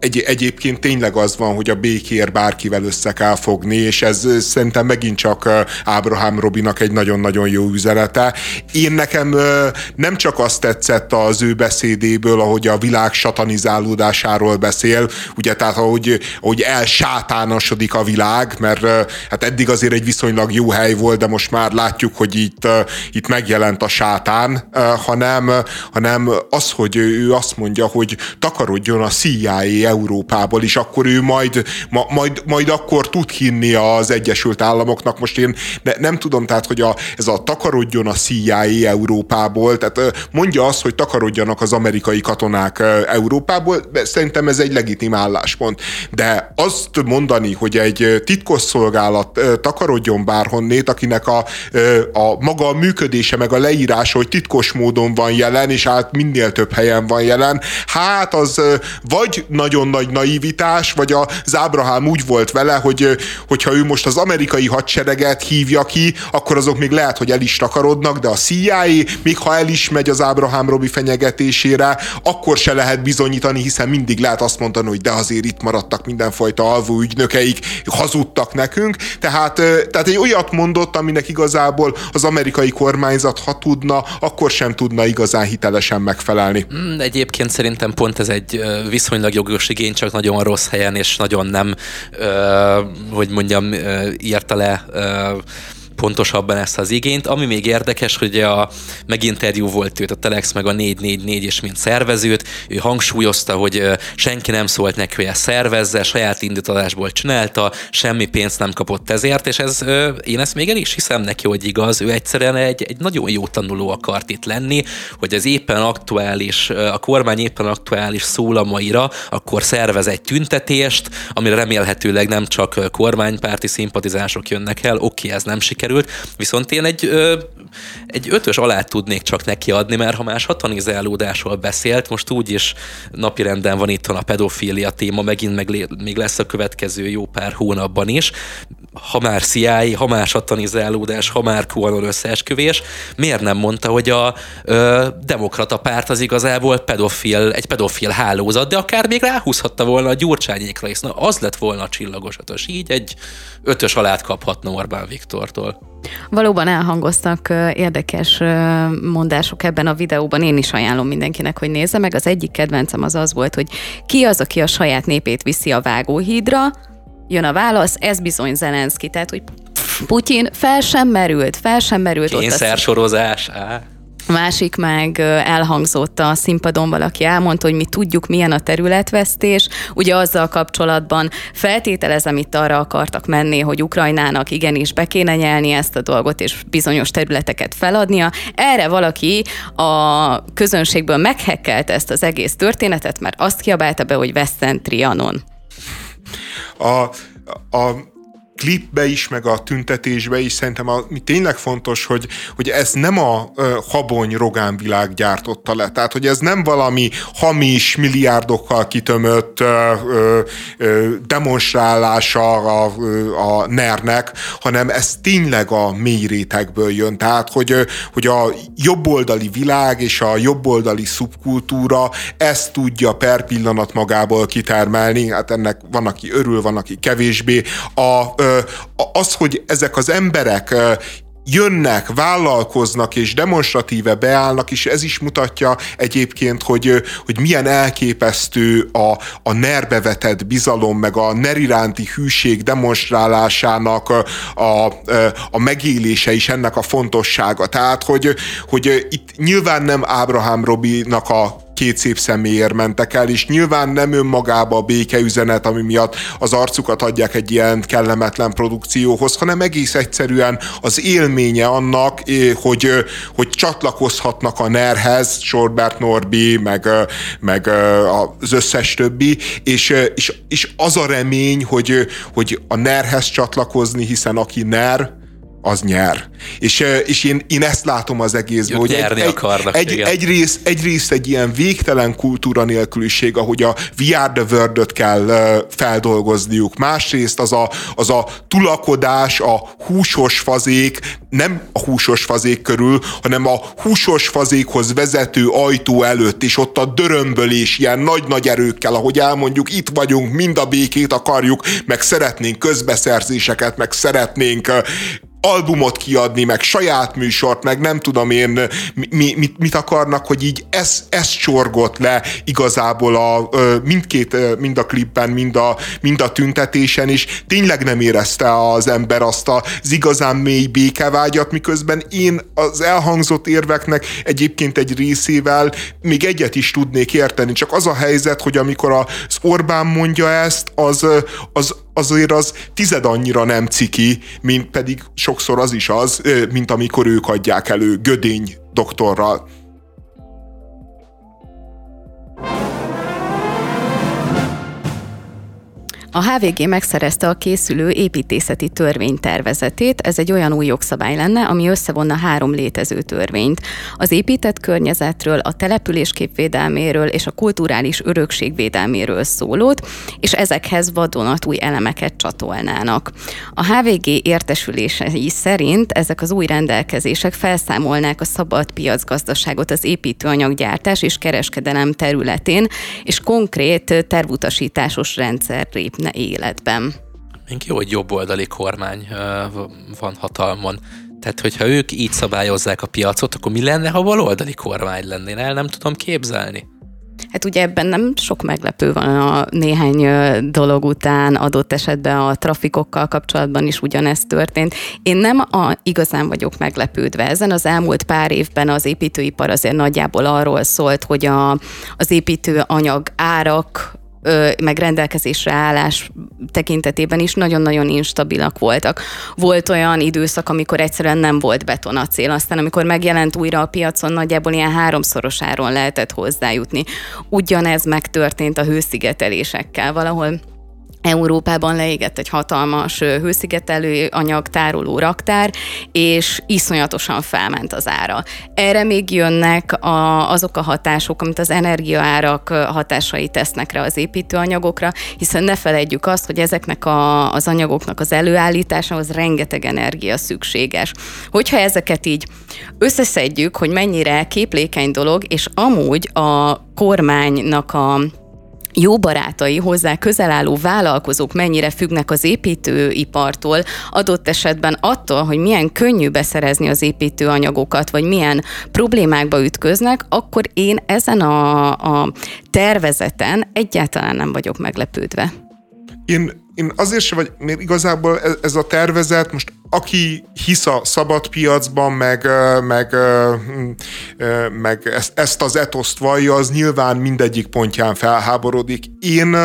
egy, egyébként tényleg az van, hogy a békér bárkivel össze kell fogni, és ez szerintem megint csak Ábrahám Robinak egy nagyon-nagyon jó üzenete. Én nekem nem csak azt tetszett az ő beszédéből, ahogy a világ satanizálódásáról beszél, ugye tehát ahogy, ahogy elsátánosodik a világ, mert hát eddig azért egy viszonylag jó hely volt, de most már látjuk, hogy itt, itt megjelent a sátán, hanem, hanem az, hogy ő azt mondja, hogy takarodjon a CIA Európából, és akkor ő majd, ma, majd, majd akkor tud hinni az Egyesült Államoknak. Most én ne, nem tudom, tehát, hogy a, ez a takarodjon a CIA Európából, tehát mondja azt, hogy takarodjanak az amerikai katonák Európából, szerintem ez egy legitim álláspont. De azt mondani, hogy egy titkosszolgálat takarodjon bárhonnét, akinek a, a maga a működése, meg a leírása, hogy titkos módon van jelen, és át minél több helyen van jelen, hát az vagy nagyon nagyon nagy naivitás, vagy az Ábrahám úgy volt vele, hogy hogyha ő most az amerikai hadsereget hívja ki, akkor azok még lehet, hogy el is takarodnak, de a CIA, még ha el is megy az Ábrahám Robi fenyegetésére, akkor se lehet bizonyítani, hiszen mindig lehet azt mondani, hogy de azért itt maradtak mindenfajta alvó ügynökeik, hazudtak nekünk. Tehát, tehát egy olyat mondott, aminek igazából az amerikai kormányzat, ha tudna, akkor sem tudna igazán hitelesen megfelelni. Hmm, egyébként szerintem pont ez egy viszonylag jogos igény, csak nagyon rossz helyen, és nagyon nem, ö, hogy mondjam, ö, írta le ö, pontosabban ezt az igényt. Ami még érdekes, hogy a meginterjú volt őt a Telex meg a 444 és mint szervezőt, ő hangsúlyozta, hogy senki nem szólt neki, hogy ezt szervezze, saját indítadásból csinálta, semmi pénzt nem kapott ezért, és ez, én ezt még el is hiszem neki, hogy igaz, ő egyszerűen egy, egy nagyon jó tanuló akart itt lenni, hogy az éppen aktuális, a kormány éppen aktuális szólamaira, akkor szervez egy tüntetést, amire remélhetőleg nem csak kormánypárti szimpatizások jönnek el, oké, ez nem sikerül, sikerült, viszont én egy, ö, egy ötös alá tudnék csak neki adni, mert ha más satanizálódásról beszélt, most úgy is napirenden van itt a pedofília téma, megint meg még lesz a következő jó pár hónapban is, ha már CIA, ha már satanizálódás, ha már QAnon összeesküvés, miért nem mondta, hogy a ö, demokrata párt az igazából pedofil, egy pedofil hálózat, de akár még ráhúzhatta volna a gyurcsányékra, és na, az lett volna a csillagos ötös. Így egy ötös alát kaphatna Orbán Viktortól. Valóban elhangoztak érdekes mondások ebben a videóban, én is ajánlom mindenkinek, hogy nézze meg. Az egyik kedvencem az az volt, hogy ki az, aki a saját népét viszi a vágóhídra, jön a válasz, ez bizony Zelenszky, tehát hogy Putyin fel sem merült, fel sem merült. Kényszersorozás. Másik meg elhangzott a színpadon valaki elmondta, hogy mi tudjuk, milyen a területvesztés. Ugye azzal kapcsolatban feltételezem, itt arra akartak menni, hogy Ukrajnának igenis be kéne nyelni ezt a dolgot, és bizonyos területeket feladnia. Erre valaki a közönségből meghekkelte ezt az egész történetet, mert azt kiabálta be, hogy Western Trianon. A, a klipbe is, meg a tüntetésbe is szerintem a, mi tényleg fontos, hogy, hogy ez nem a ö, habony Rogán világ gyártotta le. Tehát, hogy ez nem valami hamis, milliárdokkal kitömött ö, ö, ö, demonstrálása a, a NER-nek, hanem ez tényleg a mély rétegből jön. Tehát, hogy, hogy a jobboldali világ és a jobboldali szubkultúra ezt tudja per pillanat magából kitermelni. Hát ennek van, aki örül, van, aki kevésbé. A, az, hogy ezek az emberek jönnek, vállalkoznak és demonstratíve beállnak, és ez is mutatja egyébként, hogy, hogy milyen elképesztő a, a nerbe vetett bizalom, meg a ner iránti hűség demonstrálásának a, a, a megélése is ennek a fontossága. Tehát, hogy, hogy itt nyilván nem Ábrahám Robinak a két szép személyért mentek el, és nyilván nem önmagába a békeüzenet, ami miatt az arcukat adják egy ilyen kellemetlen produkcióhoz, hanem egész egyszerűen az élménye annak, eh, hogy, eh, hogy csatlakozhatnak a NER-hez, Sorbert Norbi, meg, eh, meg az összes többi, és, és, és az a remény, hogy, hogy a NER-hez csatlakozni, hiszen aki NER, az nyer. És, és én, én ezt látom az egészben, hogy egy, akarnak, egy, egy, rész, egy rész egy ilyen végtelen kultúra nélküliség, ahogy a Are the world kell feldolgozniuk. Másrészt az a, az a tulakodás, a húsos fazék, nem a húsos fazék körül, hanem a húsos fazékhoz vezető ajtó előtt, és ott a dörömbölés ilyen nagy-nagy erőkkel, ahogy elmondjuk, itt vagyunk, mind a békét akarjuk, meg szeretnénk közbeszerzéseket, meg szeretnénk albumot kiadni, meg saját műsort, meg nem tudom én mi, mit, mit akarnak, hogy így ez, ez csorgott le igazából a, mindkét, mind a klipben, mind a, mind a tüntetésen, és tényleg nem érezte az ember azt az igazán mély békevágyat, miközben én az elhangzott érveknek egyébként egy részével még egyet is tudnék érteni, csak az a helyzet, hogy amikor az Orbán mondja ezt, az, az azért az tized annyira nem ciki, mint pedig sokszor az is az, mint amikor ők adják elő Gödény doktorral. A HVG megszerezte a készülő építészeti törvénytervezetét. Ez egy olyan új jogszabály lenne, ami összevonna három létező törvényt. Az épített környezetről, a település képvédelméről és a kulturális örökség védelméről szólót, és ezekhez vadonatúj elemeket csatolnának. A HVG értesülései szerint ezek az új rendelkezések felszámolnák a szabad piacgazdaságot az építőanyaggyártás és kereskedelem területén, és konkrét tervutasításos rendszer lépne életben. Még jó, hogy jobboldali kormány van hatalmon. Tehát, hogyha ők így szabályozzák a piacot, akkor mi lenne, ha baloldali kormány lennél? El nem tudom képzelni. Hát ugye ebben nem sok meglepő van a néhány dolog után, adott esetben a trafikokkal kapcsolatban is ugyanezt történt. Én nem a, igazán vagyok meglepődve ezen. Az elmúlt pár évben az építőipar azért nagyjából arról szólt, hogy a, az építőanyag árak meg rendelkezésre állás tekintetében is nagyon-nagyon instabilak voltak. Volt olyan időszak, amikor egyszerűen nem volt betonacél, aztán amikor megjelent újra a piacon, nagyjából ilyen háromszorosáron lehetett hozzájutni. Ugyanez megtörtént a hőszigetelésekkel valahol Európában leégett egy hatalmas hőszigetelő anyag tároló raktár, és iszonyatosan felment az ára. Erre még jönnek a, azok a hatások, amit az energiaárak hatásai tesznek rá az építőanyagokra, hiszen ne felejtjük azt, hogy ezeknek a, az anyagoknak az előállításához rengeteg energia szükséges. Hogyha ezeket így összeszedjük, hogy mennyire képlékeny dolog, és amúgy a kormánynak a jó barátai, hozzá közel álló vállalkozók mennyire függnek az építőipartól, adott esetben attól, hogy milyen könnyű beszerezni az építőanyagokat, vagy milyen problémákba ütköznek, akkor én ezen a, a tervezeten egyáltalán nem vagyok meglepődve. Én én azért sem vagy, mert igazából ez, ez a tervezet, most aki hisz a szabad piacban, meg, meg, meg ezt, ezt az etoszt vallja, az nyilván mindegyik pontján felháborodik. Én,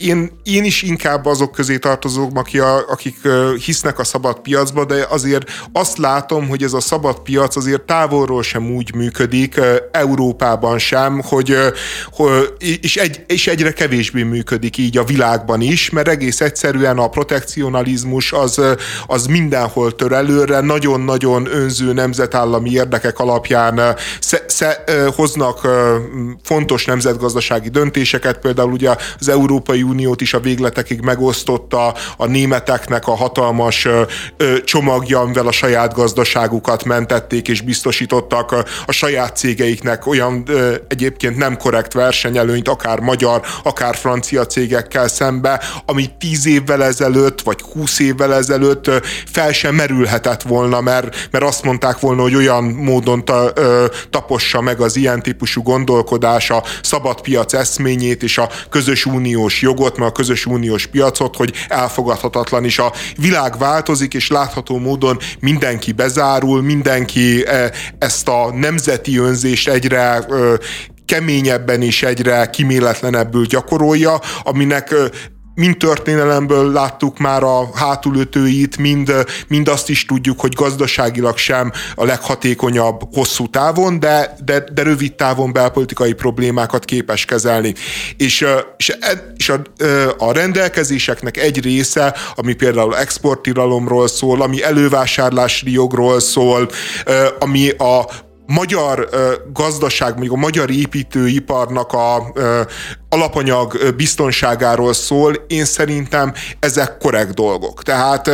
én, én is inkább azok közé tartozok, aki a, akik hisznek a szabad piacba, de azért azt látom, hogy ez a szabad piac azért távolról sem úgy működik, Európában sem, hogy, hogy és, egy, és egyre kevésbé működik így a világban is, mert egész egyszerűen a protekcionalizmus az, az mindenhol tör előre, nagyon-nagyon önző nemzetállami érdekek alapján sze, sze, hoznak fontos nemzetgazdasági döntéseket, például ugye az Európai Uniót is a végletekig megosztotta a németeknek a hatalmas csomagja, amivel a saját gazdaságukat mentették és biztosítottak a saját cégeiknek olyan egyébként nem korrekt versenyelőnyt, akár magyar, akár francia cégekkel szembe, ami tíz évvel ezelőtt, vagy húsz évvel ezelőtt fel sem merülhetett volna, mert, mert azt mondták volna, hogy olyan módon ta, tapossa meg az ilyen típusú gondolkodás a szabad piac eszményét és a közös uniós jogot, mert a közös uniós piacot, hogy elfogadhatatlan is. A világ változik, és látható módon mindenki bezárul, mindenki ezt a nemzeti önzést egyre keményebben és egyre kiméletlenebbül gyakorolja, aminek mind történelemből láttuk már a hátulütőit, mind, mind azt is tudjuk, hogy gazdaságilag sem a leghatékonyabb hosszú távon, de, de, de rövid távon belpolitikai problémákat képes kezelni. És, és, e, és a, a rendelkezéseknek egy része, ami például exportiralomról szól, ami elővásárlási jogról szól, ami a magyar gazdaság, mondjuk a magyar építőiparnak a alapanyag biztonságáról szól, én szerintem ezek korrekt dolgok. Tehát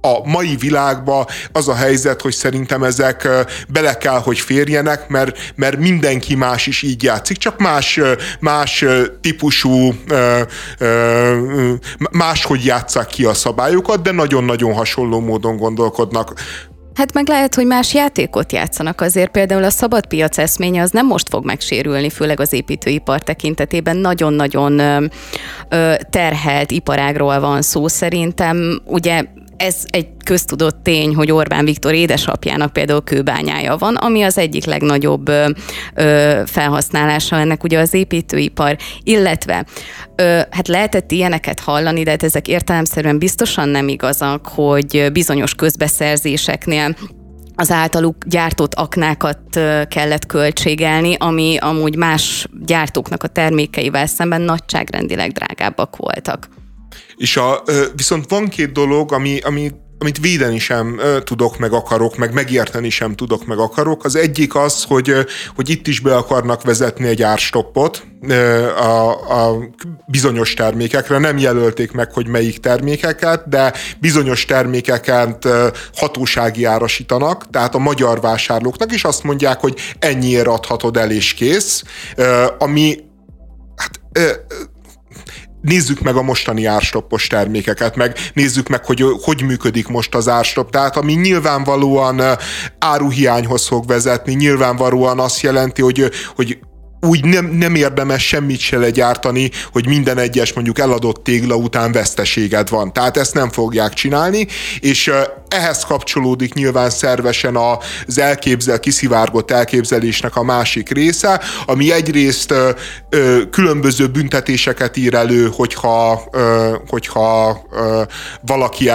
a mai világban az a helyzet, hogy szerintem ezek bele kell, hogy férjenek, mert, mert mindenki más is így játszik, csak más, más típusú, máshogy játsszák ki a szabályokat, de nagyon-nagyon hasonló módon gondolkodnak. Hát meg lehet, hogy más játékot játszanak azért. Például a szabad piac eszménye az nem most fog megsérülni, főleg az építőipar tekintetében. Nagyon-nagyon terhelt iparágról van szó szerintem. Ugye ez egy köztudott tény, hogy Orbán Viktor édesapjának például kőbányája van, ami az egyik legnagyobb ö, felhasználása ennek ugye az építőipar, illetve ö, hát lehetett ilyeneket hallani, de hát ezek értelemszerűen biztosan nem igazak, hogy bizonyos közbeszerzéseknél az általuk gyártott aknákat kellett költségelni, ami amúgy más gyártóknak a termékeivel szemben nagyságrendileg drágábbak voltak. És a, viszont van két dolog, ami, ami amit védeni sem tudok, meg akarok, meg megérteni sem tudok, meg akarok. Az egyik az, hogy, hogy itt is be akarnak vezetni egy árstoppot a, a bizonyos termékekre. Nem jelölték meg, hogy melyik termékeket, de bizonyos termékeket hatósági árasítanak, tehát a magyar vásárlóknak is azt mondják, hogy ennyiért adhatod el és kész, ami hát nézzük meg a mostani árstoppos termékeket, meg nézzük meg, hogy hogy működik most az árstopp. Tehát ami nyilvánvalóan áruhiányhoz fog vezetni, nyilvánvalóan azt jelenti, hogy, hogy úgy nem, nem érdemes semmit se legyártani, hogy minden egyes mondjuk eladott tégla után veszteséged van. Tehát ezt nem fogják csinálni, és ehhez kapcsolódik nyilván szervesen az elképzel, kiszivárgott elképzelésnek a másik része, ami egyrészt különböző büntetéseket ír elő, hogyha, hogyha valaki,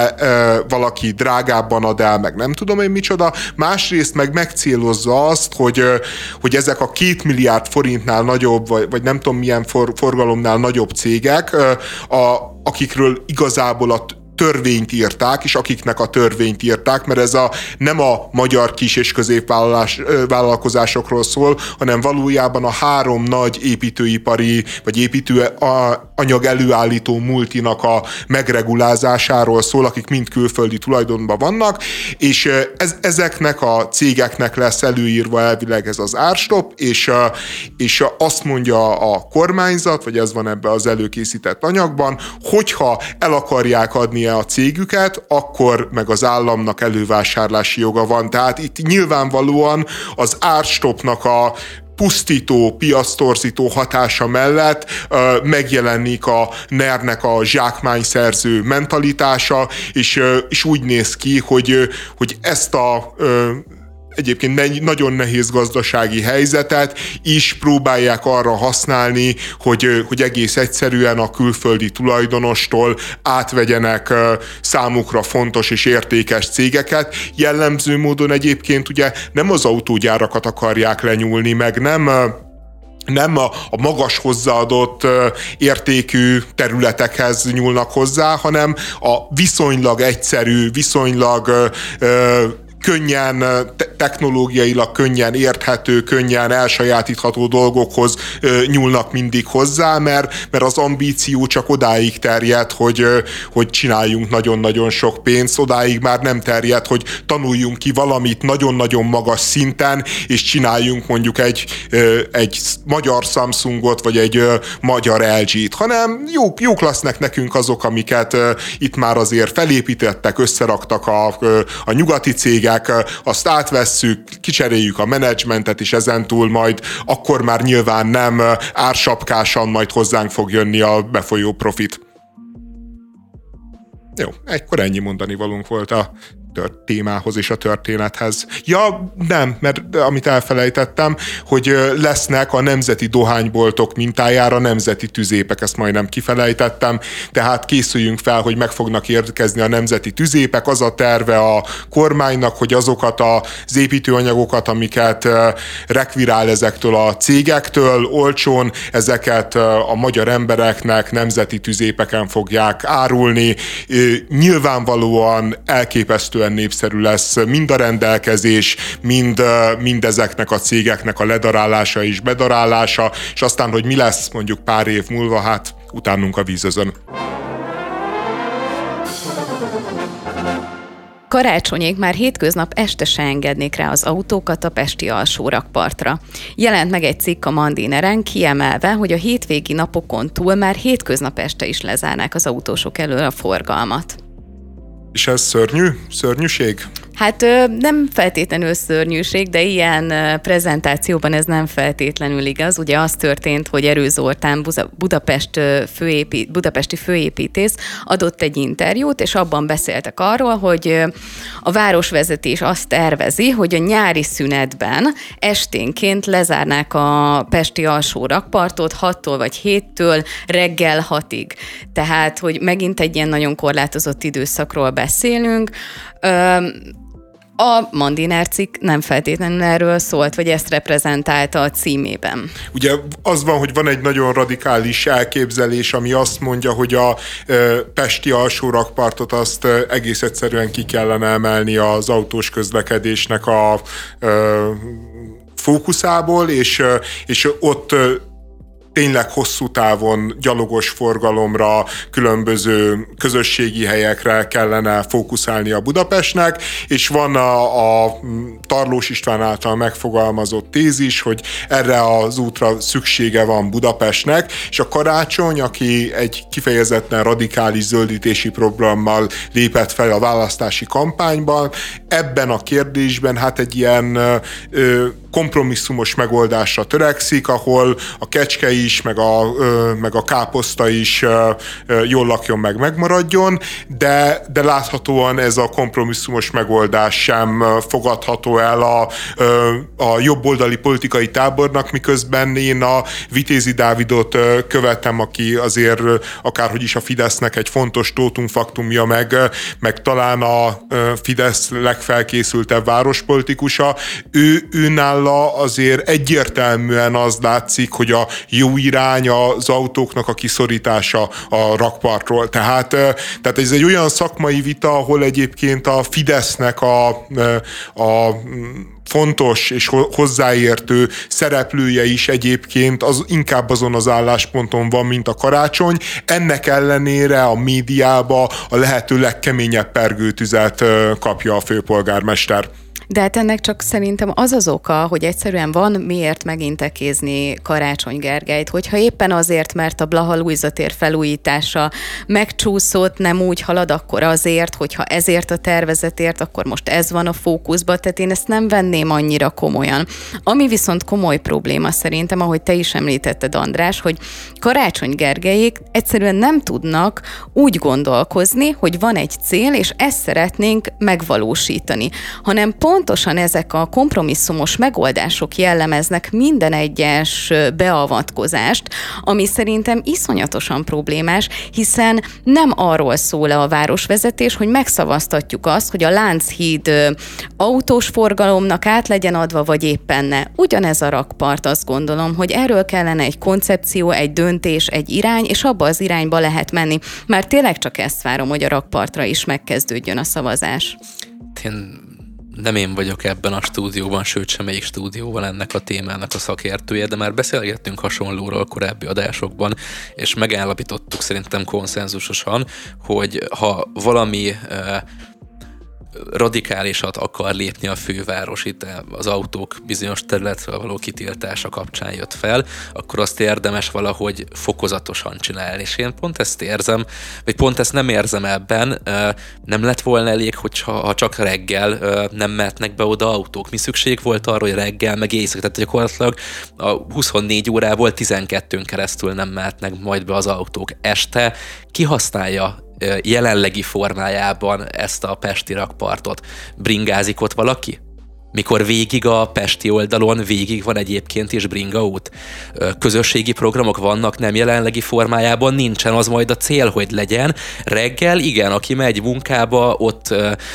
valaki drágábban ad el, meg nem tudom én micsoda, másrészt meg megcélozza azt, hogy, hogy ezek a két milliárd forintnál nagyobb, vagy, vagy nem tudom milyen for, forgalomnál nagyobb cégek, a, akikről igazából a törvényt írták, és akiknek a törvényt írták, mert ez a, nem a magyar kis és középvállalkozásokról szól, hanem valójában a három nagy építőipari, vagy építő anyag előállító multinak a megregulázásáról szól, akik mind külföldi tulajdonban vannak, és ez, ezeknek a cégeknek lesz előírva elvileg ez az árstop, és, és azt mondja a kormányzat, vagy ez van ebbe az előkészített anyagban, hogyha el akarják adni a cégüket, akkor meg az államnak elővásárlási joga van. Tehát itt nyilvánvalóan az árstopnak a pusztító, piasztorzító hatása mellett ö, megjelenik a NER-nek a zsákmányszerző mentalitása, és, ö, és úgy néz ki, hogy, ö, hogy ezt a ö, egyébként nagyon nehéz gazdasági helyzetet is próbálják arra használni, hogy, hogy egész egyszerűen a külföldi tulajdonostól átvegyenek számukra fontos és értékes cégeket. Jellemző módon egyébként ugye nem az autógyárakat akarják lenyúlni, meg nem nem a, a magas hozzáadott értékű területekhez nyúlnak hozzá, hanem a viszonylag egyszerű, viszonylag könnyen, technológiailag könnyen érthető, könnyen elsajátítható dolgokhoz nyúlnak mindig hozzá, mert, mert az ambíció csak odáig terjed, hogy, hogy csináljunk nagyon-nagyon sok pénzt, odáig már nem terjed, hogy tanuljunk ki valamit nagyon-nagyon magas szinten, és csináljunk mondjuk egy, egy magyar Samsungot, vagy egy magyar LG-t, hanem jók, jók lesznek nekünk azok, amiket itt már azért felépítettek, összeraktak a, a nyugati cégek, azt átvesszük, kicseréljük a menedzsmentet, és ezentúl majd akkor már nyilván nem ársapkásan majd hozzánk fog jönni a befolyó profit. Jó, egykor ennyi mondani valunk volt a tört témához és a történethez. Ja, nem, mert amit elfelejtettem, hogy lesznek a nemzeti dohányboltok mintájára nemzeti tüzépek, ezt majdnem kifelejtettem, tehát készüljünk fel, hogy meg fognak érkezni a nemzeti tüzépek, az a terve a kormánynak, hogy azokat az építőanyagokat, amiket rekvirál ezektől a cégektől, olcsón, ezeket a magyar embereknek nemzeti tüzépeken fogják árulni. Nyilvánvalóan elképesztően népszerű lesz mind a rendelkezés, mind, mind ezeknek a cégeknek a ledarálása és bedarálása, és aztán, hogy mi lesz mondjuk pár év múlva, hát utánunk a vízözön. Karácsonyék már hétköznap este se engednék rá az autókat a Pesti alsó rakpartra. Jelent meg egy cikk a Mandineren kiemelve, hogy a hétvégi napokon túl már hétköznap este is lezárnák az autósok elől a forgalmat. És ez szörnyű? Szörnyűség? Hát nem feltétlenül szörnyűség, de ilyen prezentációban ez nem feltétlenül igaz. Ugye az történt, hogy Erő Zoltán Budapest főépít, budapesti főépítész adott egy interjút, és abban beszéltek arról, hogy a városvezetés azt tervezi, hogy a nyári szünetben esténként lezárnák a Pesti alsó rakpartot 6-tól vagy 7-től reggel 6-ig. Tehát, hogy megint egy ilyen nagyon korlátozott időszakról beszélünk. A Mandinár cikk nem feltétlenül erről szólt, vagy ezt reprezentálta a címében. Ugye az van, hogy van egy nagyon radikális elképzelés, ami azt mondja, hogy a Pesti alsó rakpartot azt egész egyszerűen ki kellene emelni az autós közlekedésnek a fókuszából, és, és ott tényleg hosszú távon gyalogos forgalomra, különböző közösségi helyekre kellene fókuszálni a Budapestnek, és van a, a Tarlós István által megfogalmazott tézis, hogy erre az útra szüksége van Budapestnek, és a Karácsony, aki egy kifejezetten radikális zöldítési programmal lépett fel a választási kampányban, ebben a kérdésben hát egy ilyen ö, kompromisszumos megoldásra törekszik, ahol a kecske is, meg a, meg a káposzta is jól lakjon meg, megmaradjon, de, de láthatóan ez a kompromisszumos megoldás sem fogadható el a, a jobboldali politikai tábornak, miközben én a Vitézi Dávidot követem, aki azért akárhogy is a Fidesznek egy fontos tótumfaktumja, meg, meg talán a Fidesz legfelkészültebb várospolitikusa, ő, ő nála azért egyértelműen az látszik, hogy a jó irány az autóknak a kiszorítása a rakpartról. Tehát, tehát ez egy olyan szakmai vita, ahol egyébként a Fidesznek a, a fontos és hozzáértő szereplője is egyébként az inkább azon az állásponton van, mint a karácsony. Ennek ellenére a médiába a lehető legkeményebb pergőtüzet kapja a főpolgármester. De hát ennek csak szerintem az az oka, hogy egyszerűen van miért megintekézni Karácsony Gergelyt, hogyha éppen azért, mert a Blaha Luisa tér felújítása megcsúszott, nem úgy halad, akkor azért, hogyha ezért a tervezetért, akkor most ez van a fókuszban, tehát én ezt nem venném venném annyira komolyan. Ami viszont komoly probléma szerintem, ahogy te is említetted, András, hogy Karácsony Gergelyék egyszerűen nem tudnak úgy gondolkozni, hogy van egy cél, és ezt szeretnénk megvalósítani, hanem pontosan ezek a kompromisszumos megoldások jellemeznek minden egyes beavatkozást, ami szerintem iszonyatosan problémás, hiszen nem arról szól a városvezetés, hogy megszavaztatjuk azt, hogy a Lánchíd autós forgalomnak át legyen adva, vagy éppen ne. Ugyanez a rakpart, azt gondolom, hogy erről kellene egy koncepció, egy döntés, egy irány, és abba az irányba lehet menni. Már tényleg csak ezt várom, hogy a rakpartra is megkezdődjön a szavazás. Én nem én vagyok ebben a stúdióban, sőt semmelyik stúdióban ennek a témának a szakértője, de már beszélgettünk hasonlóról korábbi adásokban, és megállapítottuk szerintem konszenzusosan, hogy ha valami radikálisat akar lépni a főváros itt az autók bizonyos területről való kitiltása kapcsán jött fel, akkor azt érdemes valahogy fokozatosan csinálni. És én pont ezt érzem, vagy pont ezt nem érzem ebben, nem lett volna elég, hogyha ha csak reggel nem mehetnek be oda autók. Mi szükség volt arra, hogy reggel, meg éjszaka, tehát gyakorlatilag a 24 órából 12-n keresztül nem mehetnek majd be az autók. Este kihasználja jelenlegi formájában ezt a pesti rakpartot. Bringázik ott valaki? Mikor végig a Pesti oldalon végig van egyébként is bringa út. Közösségi programok vannak nem jelenlegi formájában, nincsen az majd a cél, hogy legyen. Reggel, igen, aki megy munkába, ott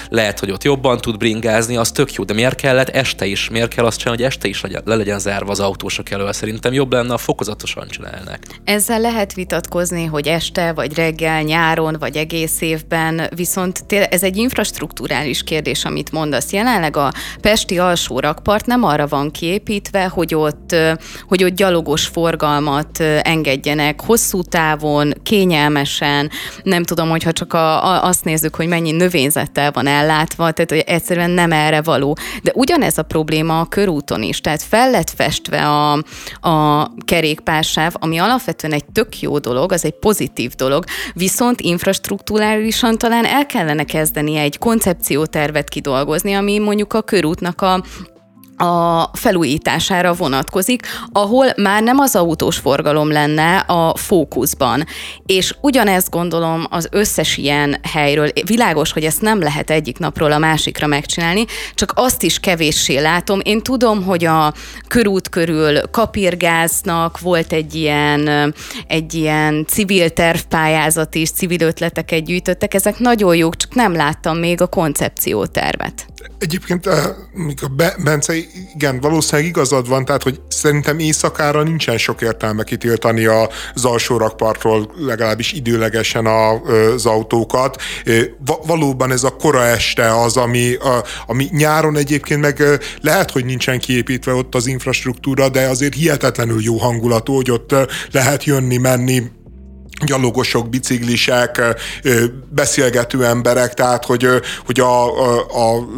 lehet, hogy ott jobban tud bringázni, az tök jó, de miért kellett este is? Miért kell azt csinálni, hogy este is le legyen zárva az autósok elől? Szerintem jobb lenne, a fokozatosan csinálnak. Ezzel lehet vitatkozni, hogy este, vagy reggel, nyáron, vagy egész évben, viszont ez egy infrastruktúrális kérdés, amit mondasz. Jelenleg a Pest Pesti alsó rakpart nem arra van kiépítve, hogy ott, hogy ott gyalogos forgalmat engedjenek hosszú távon, kényelmesen, nem tudom, hogyha csak a, a, azt nézzük, hogy mennyi növényzettel van ellátva, tehát hogy egyszerűen nem erre való. De ugyanez a probléma a körúton is, tehát fel lett festve a, a kerékpársáv, ami alapvetően egy tök jó dolog, az egy pozitív dolog, viszont infrastruktúrálisan talán el kellene kezdeni egy koncepciótervet kidolgozni, ami mondjuk a körútnak a a felújítására vonatkozik, ahol már nem az autós forgalom lenne a fókuszban. És ugyanezt gondolom az összes ilyen helyről. Világos, hogy ezt nem lehet egyik napról a másikra megcsinálni, csak azt is kevéssé látom. Én tudom, hogy a körút körül kapirgáznak volt egy ilyen, egy ilyen civil tervpályázat is, civil ötleteket gyűjtöttek, ezek nagyon jók, csak nem láttam még a koncepciótervet. Egyébként, eh, a Bence, igen, valószínűleg igazad van, tehát, hogy szerintem éjszakára nincsen sok értelme kitiltani az alsó rakpartról legalábbis időlegesen az autókat. Valóban ez a kora este az, ami, ami nyáron egyébként meg lehet, hogy nincsen kiépítve ott az infrastruktúra, de azért hihetetlenül jó hangulatú, hogy ott lehet jönni, menni, gyalogosok, biciklisek, beszélgető emberek, tehát hogy, hogy a, a, a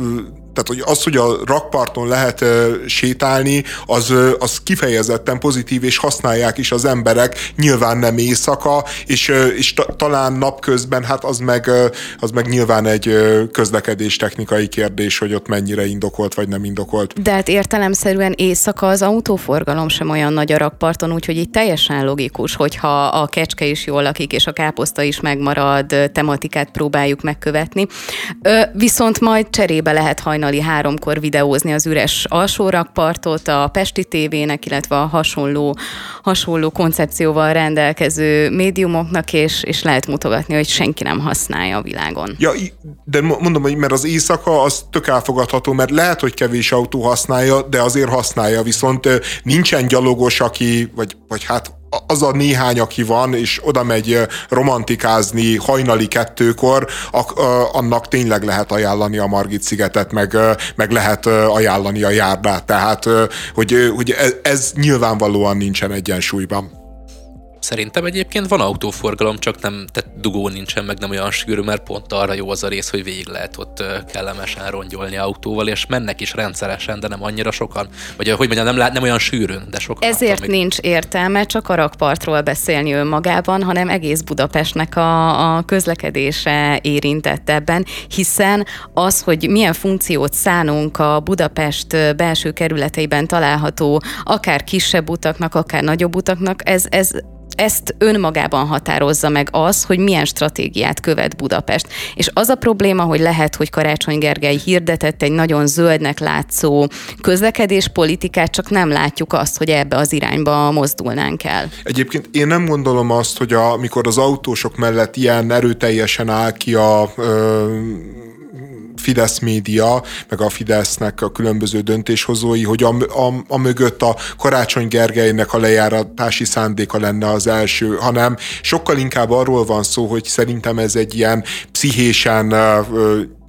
tehát hogy az, hogy a rakparton lehet uh, sétálni, az, uh, az kifejezetten pozitív, és használják is az emberek, nyilván nem éjszaka, és, uh, és ta, talán napközben, hát az meg, uh, az meg nyilván egy uh, közlekedés technikai kérdés, hogy ott mennyire indokolt, vagy nem indokolt. De hát értelemszerűen éjszaka az autóforgalom sem olyan nagy a rakparton, úgyhogy itt teljesen logikus, hogyha a kecske is jól lakik, és a káposzta is megmarad, tematikát próbáljuk megkövetni. Ö, viszont majd cserébe lehet hajnal hajnali háromkor videózni az üres alsó rakpartot a Pesti tévének, illetve a hasonló, hasonló koncepcióval rendelkező médiumoknak, és, és lehet mutogatni, hogy senki nem használja a világon. Ja, de mondom, hogy mert az éjszaka az tök elfogadható, mert lehet, hogy kevés autó használja, de azért használja, viszont nincsen gyalogos, aki, vagy, vagy hát az a néhány, aki van, és oda megy romantikázni hajnali kettőkor, annak tényleg lehet ajánlani a Margit szigetet, meg, meg lehet ajánlani a járdát. Tehát, hogy, hogy ez, ez nyilvánvalóan nincsen egyensúlyban. Szerintem egyébként van autóforgalom, csak nem, tehát dugó nincsen, meg nem olyan sűrű, mert pont arra jó az a rész, hogy végig lehet ott kellemesen rongyolni autóval, és mennek is rendszeresen, de nem annyira sokan. Vagy hogy mondjam, nem, lát, nem olyan sűrűn, de sokan. Ezért még... nincs értelme csak a rakpartról beszélni önmagában, hanem egész Budapestnek a, a közlekedése érintett ebben, hiszen az, hogy milyen funkciót szánunk a Budapest belső kerületeiben található akár kisebb utaknak, akár nagyobb utaknak, ez, ez ezt önmagában határozza meg az, hogy milyen stratégiát követ Budapest. És az a probléma, hogy lehet, hogy Karácsony Gergely hirdetett egy nagyon zöldnek látszó közlekedéspolitikát, csak nem látjuk azt, hogy ebbe az irányba mozdulnánk el. Egyébként én nem gondolom azt, hogy amikor az autósok mellett ilyen erőteljesen áll ki a ö, Fidesz média, meg a Fidesznek a különböző döntéshozói, hogy a, a, a mögött a Karácsony Gergelynek a lejáratási szándéka lenne az első, hanem sokkal inkább arról van szó, hogy szerintem ez egy ilyen pszichésen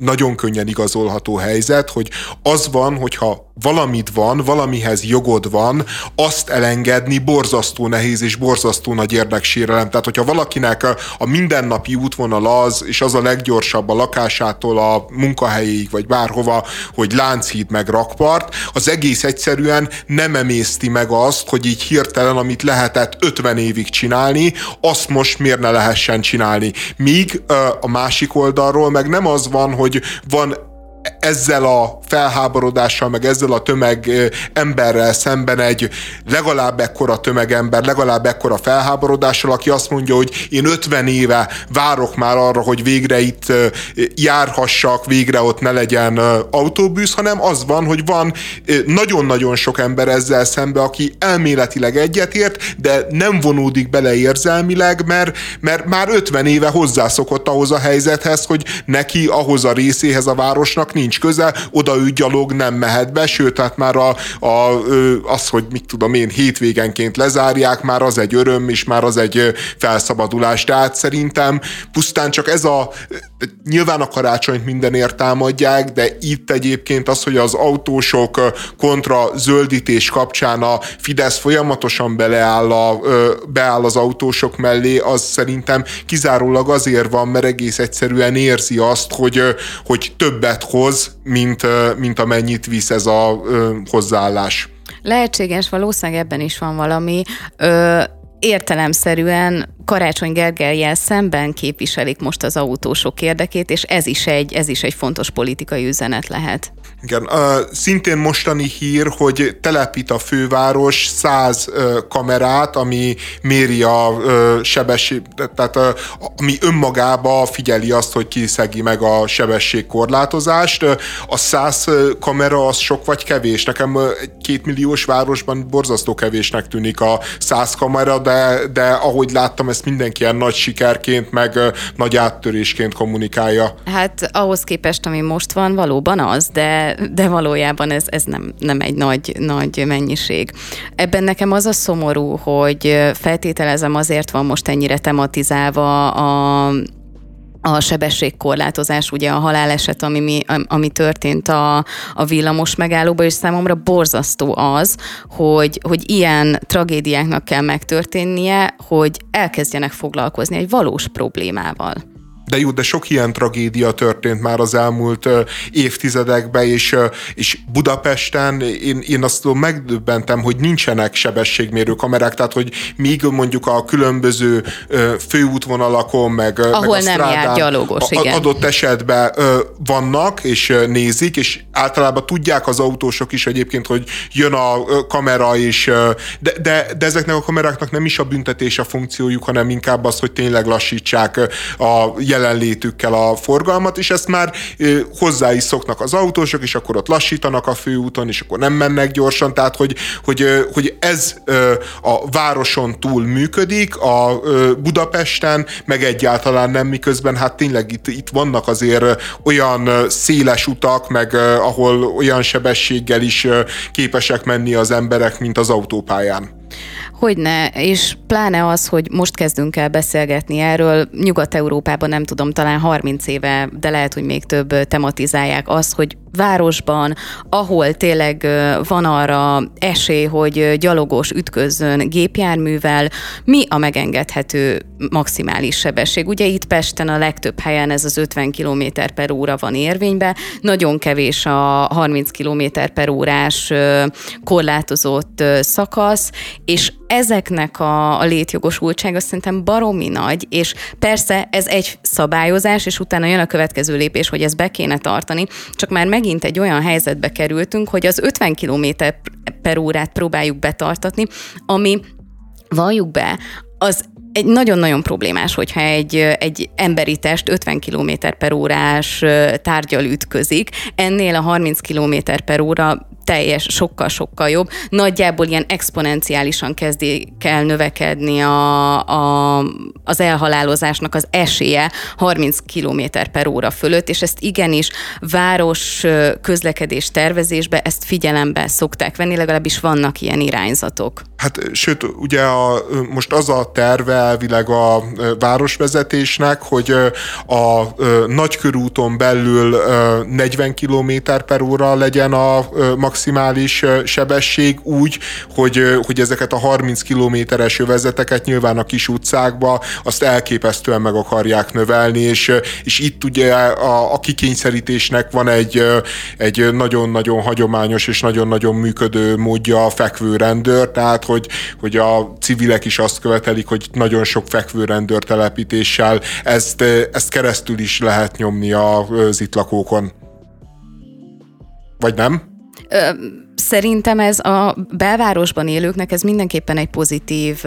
nagyon könnyen igazolható helyzet, hogy az van, hogyha valamit van, valamihez jogod van, azt elengedni borzasztó nehéz és borzasztó nagy érdeksérelem. Tehát, hogyha valakinek a mindennapi útvonal az, és az a leggyorsabb a lakásától a munkahelyéig, vagy bárhova, hogy Lánchíd meg rakpart, az egész egyszerűen nem emészti meg azt, hogy így hirtelen, amit lehetett 50 évig csinálni, azt most miért ne lehessen csinálni. Míg a másik oldalról meg nem az van, hogy van ezzel a felháborodással, meg ezzel a tömeg emberrel szemben egy legalább ekkora tömegember, legalább ekkora felháborodással, aki azt mondja, hogy én 50 éve várok már arra, hogy végre itt járhassak, végre ott ne legyen autóbusz, hanem az van, hogy van nagyon-nagyon sok ember ezzel szembe, aki elméletileg egyetért, de nem vonódik bele érzelmileg, mert, mert már 50 éve hozzászokott ahhoz a helyzethez, hogy neki ahhoz a részéhez a városnak nincs köze, oda ő gyalog nem mehet be, sőt, hát már a, a, az, hogy mit tudom én, hétvégenként lezárják, már az egy öröm, és már az egy felszabadulás. Tehát szerintem pusztán csak ez a, nyilván a karácsonyt mindenért támadják, de itt egyébként az, hogy az autósok kontra zöldítés kapcsán a Fidesz folyamatosan beleáll, a, beáll az autósok mellé, az szerintem kizárólag azért van, mert egész egyszerűen érzi azt, hogy, hogy többet hoz, hoz, mint, mint amennyit visz ez a hozzáállás. Lehetséges, valószínűleg ebben is van valami. Ö, értelemszerűen Karácsony Gergelyel szemben képviselik most az autósok érdekét, és ez is egy, ez is egy fontos politikai üzenet lehet. Igen, szintén mostani hír, hogy telepít a főváros 100 uh, kamerát, ami méri a sebesség, tehát ami önmagába figyeli azt, hogy ki meg a sebességkorlátozást. A 100 kamera az sok vagy kevés? Nekem egy két milliós városban borzasztó kevésnek tűnik a 100 kamera, de, de ahogy láttam, ezt mindenki ilyen nagy sikerként, meg nagy áttörésként kommunikálja. Hát ahhoz képest, ami most van, valóban az, de, de valójában ez, ez nem, nem egy nagy, nagy mennyiség. Ebben nekem az a szomorú, hogy feltételezem azért van most ennyire tematizálva a a sebességkorlátozás, ugye a haláleset, ami, mi, ami történt a, a villamos megállóban, és számomra borzasztó az, hogy, hogy ilyen tragédiáknak kell megtörténnie, hogy elkezdjenek foglalkozni egy valós problémával. De jó, de sok ilyen tragédia történt már az elmúlt évtizedekben, és, és Budapesten én, én azt tudom, megdöbbentem, hogy nincsenek sebességmérő kamerák, tehát hogy míg mondjuk a különböző főútvonalakon, meg, Ahol meg a nem strádán, jár gyalogos, igen. adott esetben vannak, és nézik, és általában tudják az autósok is egyébként, hogy jön a kamera, és de, de, de ezeknek a kameráknak nem is a büntetés a funkciójuk, hanem inkább az, hogy tényleg lassítsák a jelenlétükkel a forgalmat, és ezt már hozzá is szoknak az autósok, és akkor ott lassítanak a főúton, és akkor nem mennek gyorsan, tehát hogy, hogy, hogy ez a városon túl működik, a Budapesten, meg egyáltalán nem, miközben hát tényleg itt, itt vannak azért olyan széles utak, meg ahol olyan sebességgel is képesek menni az emberek, mint az autópályán. Hogyne, és pláne az, hogy most kezdünk el beszélgetni erről, Nyugat-Európában nem tudom, talán 30 éve, de lehet, hogy még több tematizálják az, hogy városban, ahol tényleg van arra esély, hogy gyalogos ütközzön gépjárművel, mi a megengedhető maximális sebesség? Ugye itt Pesten a legtöbb helyen ez az 50 km per óra van érvénybe, nagyon kevés a 30 km per órás korlátozott szakasz, és ezeknek a, a létjogosultsága szerintem baromi nagy, és persze ez egy szabályozás, és utána jön a következő lépés, hogy ezt be kéne tartani, csak már megint egy olyan helyzetbe kerültünk, hogy az 50 km per órát próbáljuk betartatni, ami valljuk be, az egy nagyon-nagyon problémás, hogyha egy, egy emberi test 50 km per órás tárgyal ütközik, ennél a 30 km per óra teljes, sokkal-sokkal jobb. Nagyjából ilyen exponenciálisan kezdi el növekedni a, a, az elhalálozásnak az esélye 30 km per óra fölött, és ezt igenis város közlekedés tervezésbe ezt figyelembe szokták venni, legalábbis vannak ilyen irányzatok. Hát sőt, ugye a, most az a terve elvileg a városvezetésnek, hogy a nagykörúton belül 40 km per óra legyen a maximális sebesség úgy, hogy, hogy ezeket a 30 kilométeres övezeteket nyilván a kis utcákba azt elképesztően meg akarják növelni, és, és itt ugye a, a kikényszerítésnek van egy, egy nagyon-nagyon hagyományos és nagyon-nagyon működő módja a fekvőrendőr, tehát hogy, hogy a civilek is azt követelik, hogy nagyon sok fekvőrendőr telepítéssel ezt, ezt keresztül is lehet nyomni az itt lakókon. Vagy nem? Szerintem ez a belvárosban élőknek ez mindenképpen egy pozitív,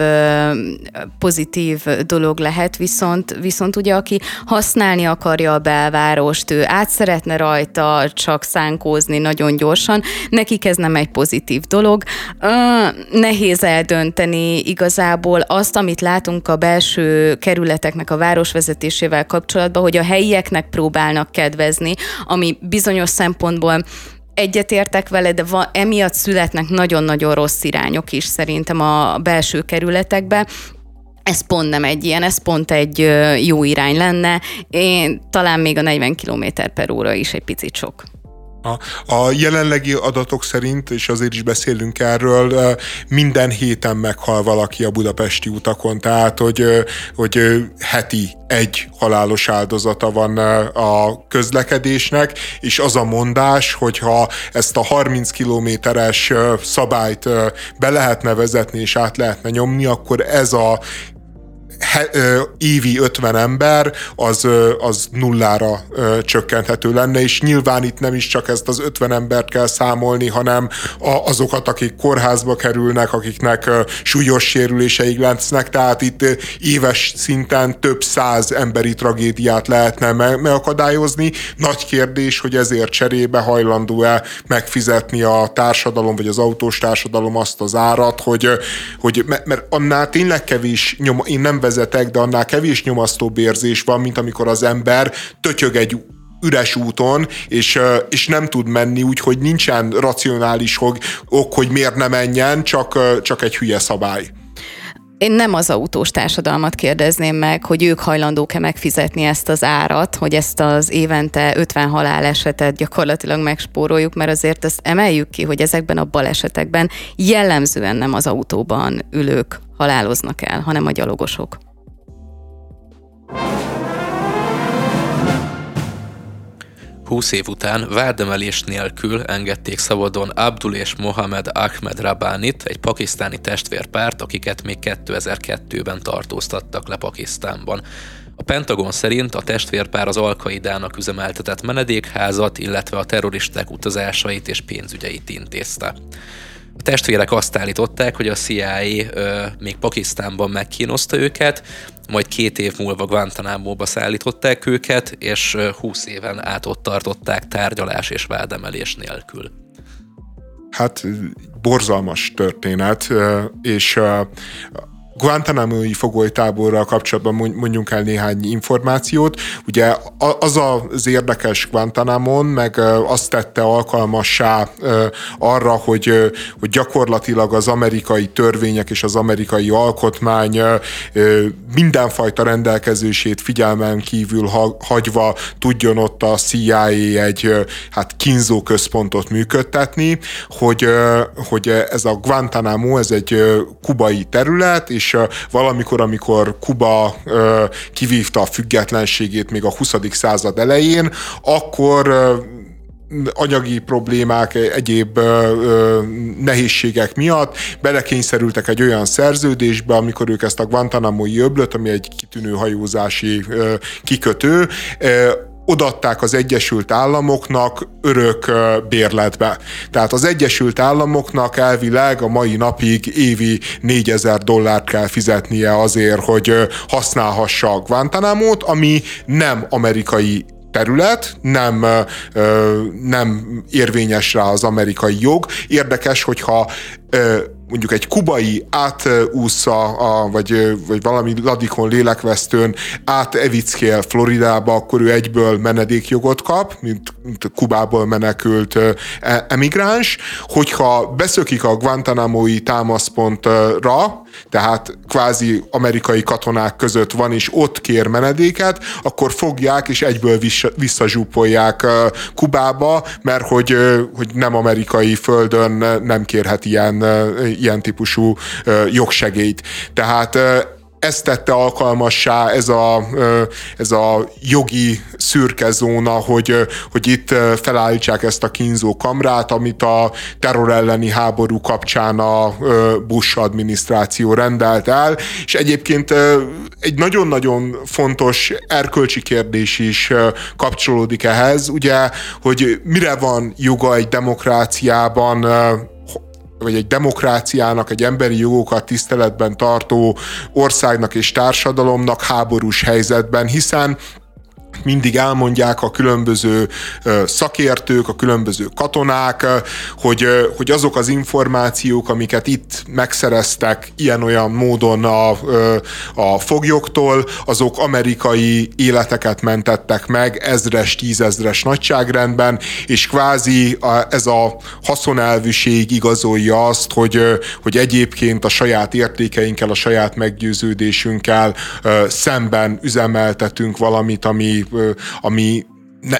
pozitív dolog lehet, viszont, viszont ugye aki használni akarja a belvárost, ő át szeretne rajta csak szánkózni nagyon gyorsan, nekik ez nem egy pozitív dolog. Nehéz eldönteni igazából azt, amit látunk a belső kerületeknek a városvezetésével kapcsolatban, hogy a helyieknek próbálnak kedvezni, ami bizonyos szempontból egyetértek vele, de van, emiatt születnek nagyon-nagyon rossz irányok is szerintem a belső kerületekbe, ez pont nem egy ilyen, ez pont egy jó irány lenne. Én talán még a 40 km per óra is egy picit sok. A, a jelenlegi adatok szerint, és azért is beszélünk erről, minden héten meghal valaki a budapesti utakon, tehát hogy, hogy heti egy halálos áldozata van a közlekedésnek, és az a mondás, hogyha ezt a 30 kilométeres szabályt be lehetne vezetni és át lehetne nyomni, akkor ez a he, ö, évi 50 ember, az, ö, az nullára ö, csökkenthető lenne, és nyilván itt nem is csak ezt az 50 embert kell számolni, hanem a, azokat, akik kórházba kerülnek, akiknek ö, súlyos sérüléseik lesznek, tehát itt éves szinten több száz emberi tragédiát lehetne me- megakadályozni. Nagy kérdés, hogy ezért cserébe hajlandó-e megfizetni a társadalom, vagy az autós társadalom azt az árat, hogy, hogy mert annál tényleg kevés nyom, én nem vezetek, de annál kevés nyomasztóbb érzés van, mint amikor az ember tötyög egy üres úton, és, és nem tud menni, úgyhogy nincsen racionális ok, hogy miért ne menjen, csak, csak egy hülye szabály. Én nem az autós társadalmat kérdezném meg, hogy ők hajlandók-e megfizetni ezt az árat, hogy ezt az évente 50 halálesetet gyakorlatilag megspóroljuk, mert azért ezt emeljük ki, hogy ezekben a balesetekben jellemzően nem az autóban ülők haláloznak el, hanem a gyalogosok. Húsz év után vádemelés nélkül engedték szabadon Abdul és Mohamed Ahmed Rabánit, egy pakisztáni testvérpárt, akiket még 2002-ben tartóztattak le Pakisztánban. A Pentagon szerint a testvérpár az Alkaidának üzemeltetett menedékházat, illetve a terroristák utazásait és pénzügyeit intézte. A testvérek azt állították, hogy a CIA ö, még Pakisztánban megkínozta őket, majd két év múlva Guantanamo-ba szállították őket, és 20 éven át ott tartották tárgyalás és vádemelés nélkül. Hát borzalmas történet, és Guantanamo-i fogolytáborral kapcsolatban mondjunk el néhány információt. Ugye az az érdekes Guantanamon, meg azt tette alkalmassá arra, hogy, hogy gyakorlatilag az amerikai törvények és az amerikai alkotmány mindenfajta rendelkezését figyelmen kívül hagyva tudjon ott a CIA egy hát kínzó központot működtetni, hogy, hogy ez a Guantanamo, ez egy kubai terület, és valamikor, amikor Kuba kivívta a függetlenségét még a 20. század elején, akkor anyagi problémák, egyéb nehézségek miatt belekényszerültek egy olyan szerződésbe, amikor ők ezt a Guantanamo-i öblöt, ami egy kitűnő hajózási kikötő, odatták az Egyesült Államoknak örök bérletbe. Tehát az Egyesült Államoknak elvileg a mai napig évi 4000 dollárt kell fizetnie azért, hogy használhassa a Guantanamo-t, ami nem amerikai terület, nem, nem érvényes rá az amerikai jog. Érdekes, hogyha mondjuk egy kubai átúszza, a, vagy, vagy valami ladikon lélekvesztőn átevickél Floridába, akkor ő egyből menedékjogot kap, mint, mint Kubából menekült e, emigráns. Hogyha beszökik a Guantanamo-i támaszpontra, tehát kvázi amerikai katonák között van, és ott kér menedéket, akkor fogják, és egyből visszazsúpolják Kubába, mert hogy, hogy nem amerikai földön nem kérhet ilyen, ilyen típusú jogsegélyt. Tehát ezt tette alkalmassá ez a, ez a jogi szürke zóna, hogy, hogy itt felállítsák ezt a kínzó kamrát, amit a terror elleni háború kapcsán a Bush adminisztráció rendelt el, és egyébként egy nagyon-nagyon fontos erkölcsi kérdés is kapcsolódik ehhez, ugye, hogy mire van joga egy demokráciában vagy egy demokráciának, egy emberi jogokat tiszteletben tartó országnak és társadalomnak háborús helyzetben, hiszen mindig elmondják a különböző szakértők, a különböző katonák, hogy, hogy azok az információk, amiket itt megszereztek ilyen-olyan módon a, a foglyoktól, azok amerikai életeket mentettek meg ezres, tízezres nagyságrendben, és kvázi ez a haszonelvűség igazolja azt, hogy, hogy egyébként a saját értékeinkkel, a saját meggyőződésünkkel szemben üzemeltetünk valamit, ami ami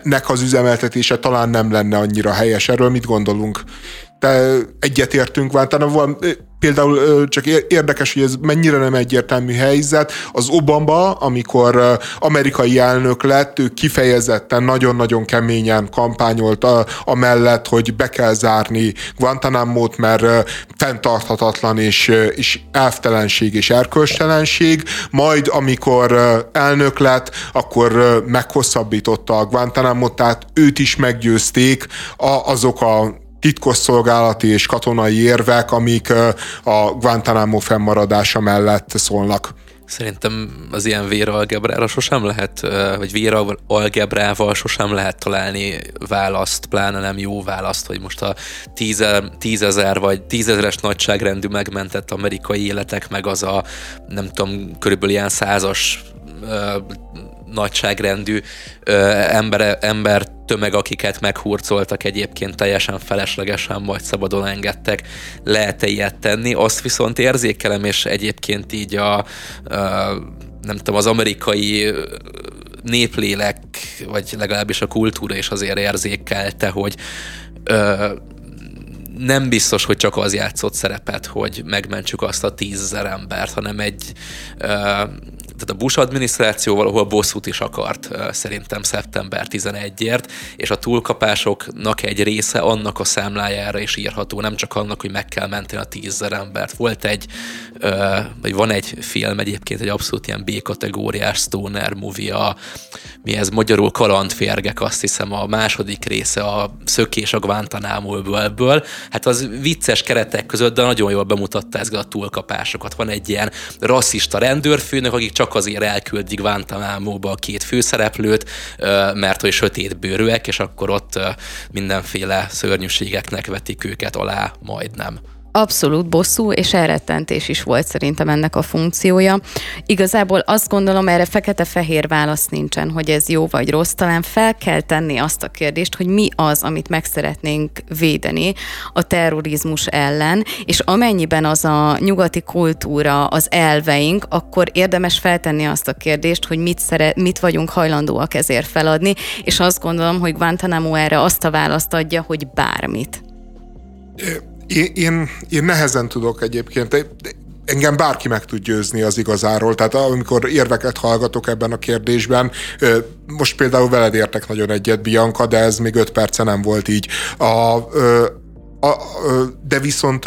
nek az üzemeltetése talán nem lenne annyira helyes. Erről mit gondolunk? Te egyetértünk, van, van például csak érdekes, hogy ez mennyire nem egyértelmű helyzet. Az Obama, amikor amerikai elnök lett, ő kifejezetten nagyon-nagyon keményen kampányolt a, amellett, hogy be kell zárni Guantanamo-t, mert fenntarthatatlan és, és elvtelenség és erkölcstelenség. Majd, amikor elnök lett, akkor meghosszabbította a Guantanamo-t, tehát őt is meggyőzték azok a titkosszolgálati és katonai érvek, amik a Guantanamo fennmaradása mellett szólnak. Szerintem az ilyen véralgebrára sosem lehet, vagy véralgebrával sosem lehet találni választ, pláne nem jó választ, hogy most a tízezer vagy tízezeres nagyságrendű megmentett amerikai életek, meg az a nem tudom, körülbelül ilyen százas nagyságrendű ö, ember, ember tömeg, akiket meghurcoltak egyébként teljesen feleslegesen, vagy szabadon engedtek, lehet-e ilyet tenni. Azt viszont érzékelem, és egyébként így a, a nem tudom, az amerikai néplélek, vagy legalábbis a kultúra is azért érzékelte, hogy ö, nem biztos, hogy csak az játszott szerepet, hogy megmentsük azt a tízezer embert, hanem egy ö, tehát a Bush adminisztráció valahol bosszút is akart szerintem szeptember 11-ért, és a túlkapásoknak egy része annak a számlájára is írható, nem csak annak, hogy meg kell menteni a tízzer embert. Volt egy, vagy van egy film egyébként, egy abszolút ilyen B-kategóriás stoner movie, a, mi ez magyarul kalandférgek, azt hiszem a második része, a szökés a Guantanamo ből. Hát az vicces keretek között, de nagyon jól bemutatta ezeket a túlkapásokat. Van egy ilyen rasszista rendőrfőnök, akik csak csak azért elküldik Guantanamo-ba a két főszereplőt, mert hogy sötét bőrűek, és akkor ott mindenféle szörnyűségeknek vetik őket alá, majdnem. Abszolút bosszú és elrettentés is volt szerintem ennek a funkciója. Igazából azt gondolom, erre fekete-fehér válasz nincsen, hogy ez jó vagy rossz. Talán fel kell tenni azt a kérdést, hogy mi az, amit meg szeretnénk védeni a terrorizmus ellen, és amennyiben az a nyugati kultúra, az elveink, akkor érdemes feltenni azt a kérdést, hogy mit, szeret, mit vagyunk hajlandóak ezért feladni, és azt gondolom, hogy Guantanamo erre azt a választ adja, hogy bármit. Én, én, én nehezen tudok egyébként, engem bárki meg tud győzni az igazáról. Tehát amikor érveket hallgatok ebben a kérdésben, most például veled értek nagyon egyet, Bianca, de ez még öt perce nem volt így. A, a, a, de viszont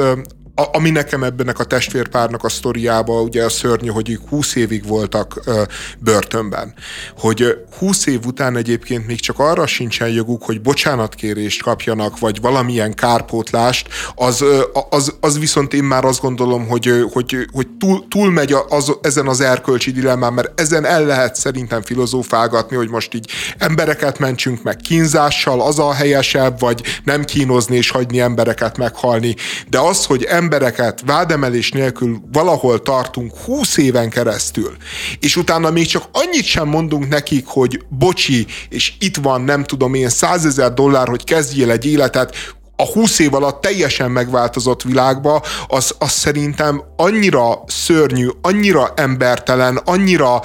a, ami nekem ebbenek a testvérpárnak a sztoriába, ugye a szörnyű, hogy ők 20 évig voltak ö, börtönben. Hogy 20 év után egyébként még csak arra sincsen joguk, hogy bocsánatkérést kapjanak, vagy valamilyen kárpótlást, az, az, az viszont én már azt gondolom, hogy, hogy, hogy túl, túlmegy az, ezen az erkölcsi dilemmán, mert ezen el lehet szerintem filozófálgatni, hogy most így embereket mentsünk meg kínzással, az a helyesebb, vagy nem kínozni és hagyni embereket meghalni. De az, hogy ember embereket vádemelés nélkül valahol tartunk 20 éven keresztül, és utána még csak annyit sem mondunk nekik, hogy bocsi, és itt van, nem tudom én, 100 ezer dollár, hogy kezdjél egy életet, a 20 év alatt teljesen megváltozott világba, az, az szerintem annyira szörnyű, annyira embertelen, annyira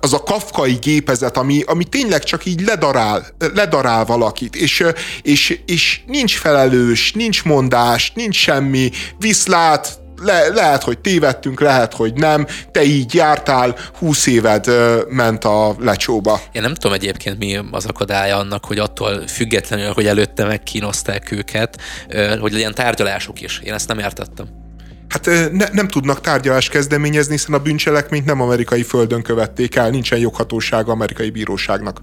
az a kafkai gépezet, ami, ami tényleg csak így ledarál, ledarál valakit, és, és, és nincs felelős, nincs mondás, nincs semmi, viszlát, le, lehet, hogy tévedtünk, lehet, hogy nem, te így jártál, húsz éved ö, ment a lecsóba. Én nem tudom egyébként mi az akadálya annak, hogy attól függetlenül, hogy előtte megkínozták őket, hogy legyen tárgyalásuk is. Én ezt nem értettem. Hát ne, nem tudnak tárgyalást kezdeményezni, hiszen a bűncselekményt nem amerikai földön követték el, nincsen joghatósága amerikai bíróságnak.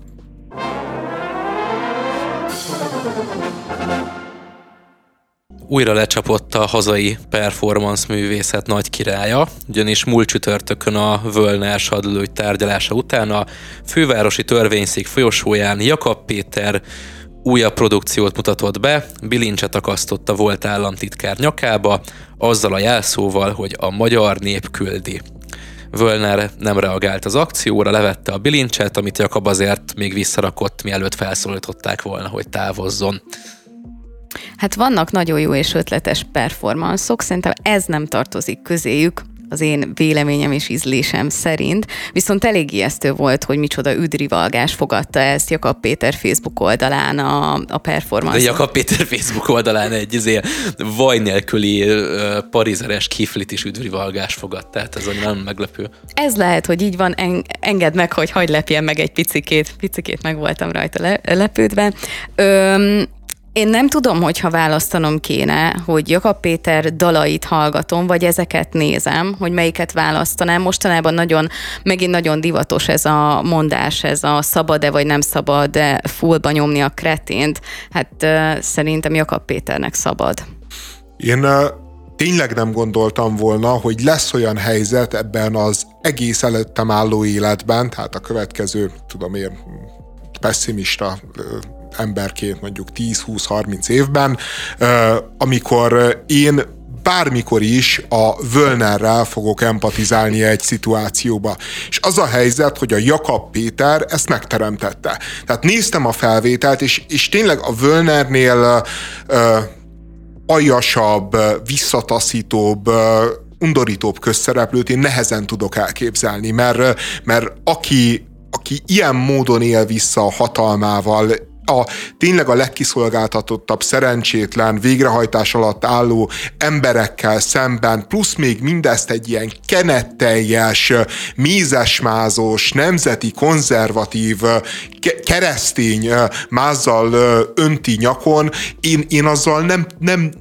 Újra lecsapott a hazai performance művészet nagy királya, ugyanis múlt csütörtökön a Völner sadlőgy tárgyalása után a fővárosi törvényszék folyosóján Jakab Péter újabb produkciót mutatott be, bilincset akasztott volt államtitkár nyakába, azzal a jelszóval, hogy a magyar nép küldi. Völner nem reagált az akcióra, levette a bilincset, amit Jakab azért még visszarakott, mielőtt felszólították volna, hogy távozzon. Hát vannak nagyon jó és ötletes performanszok, szerintem ez nem tartozik közéjük, az én véleményem és ízlésem szerint. Viszont elég ijesztő volt, hogy micsoda üdrivalgás fogadta ezt Jakab Péter Facebook oldalán a, a performance. De Jakab Péter Facebook oldalán egy izé, vaj nélküli uh, parizeres kiflit is üdrivalgás fogadta, tehát ez nagyon meglepő. Ez lehet, hogy így van, en, engedd meg, hogy hagy lepjen meg egy picikét, picikét meg voltam rajta le, lepődve. Öm, én nem tudom, hogyha választanom kéne, hogy Jakab Péter dalait hallgatom, vagy ezeket nézem, hogy melyiket választanám. Mostanában nagyon, megint nagyon divatos ez a mondás, ez a szabad-e vagy nem szabad-e fullba nyomni a kretént. Hát szerintem Jakab Péternek szabad. Én tényleg nem gondoltam volna, hogy lesz olyan helyzet ebben az egész előttem álló életben, tehát a következő, tudom én, pessimista emberként mondjuk 10-20-30 évben, amikor én bármikor is a Völnerrel fogok empatizálni egy szituációba. És az a helyzet, hogy a Jakab Péter ezt megteremtette. Tehát néztem a felvételt, és, és tényleg a Völnernél ö, aljasabb, visszataszítóbb, undorítóbb közszereplőt én nehezen tudok elképzelni, mert, mert aki, aki ilyen módon él vissza a hatalmával, a tényleg a legkiszolgáltatottabb, szerencsétlen, végrehajtás alatt álló emberekkel szemben, plusz még mindezt egy ilyen kenetteljes, mézesmázos, nemzeti, konzervatív, ke- keresztény mázzal önti nyakon, én, én azzal nem, nem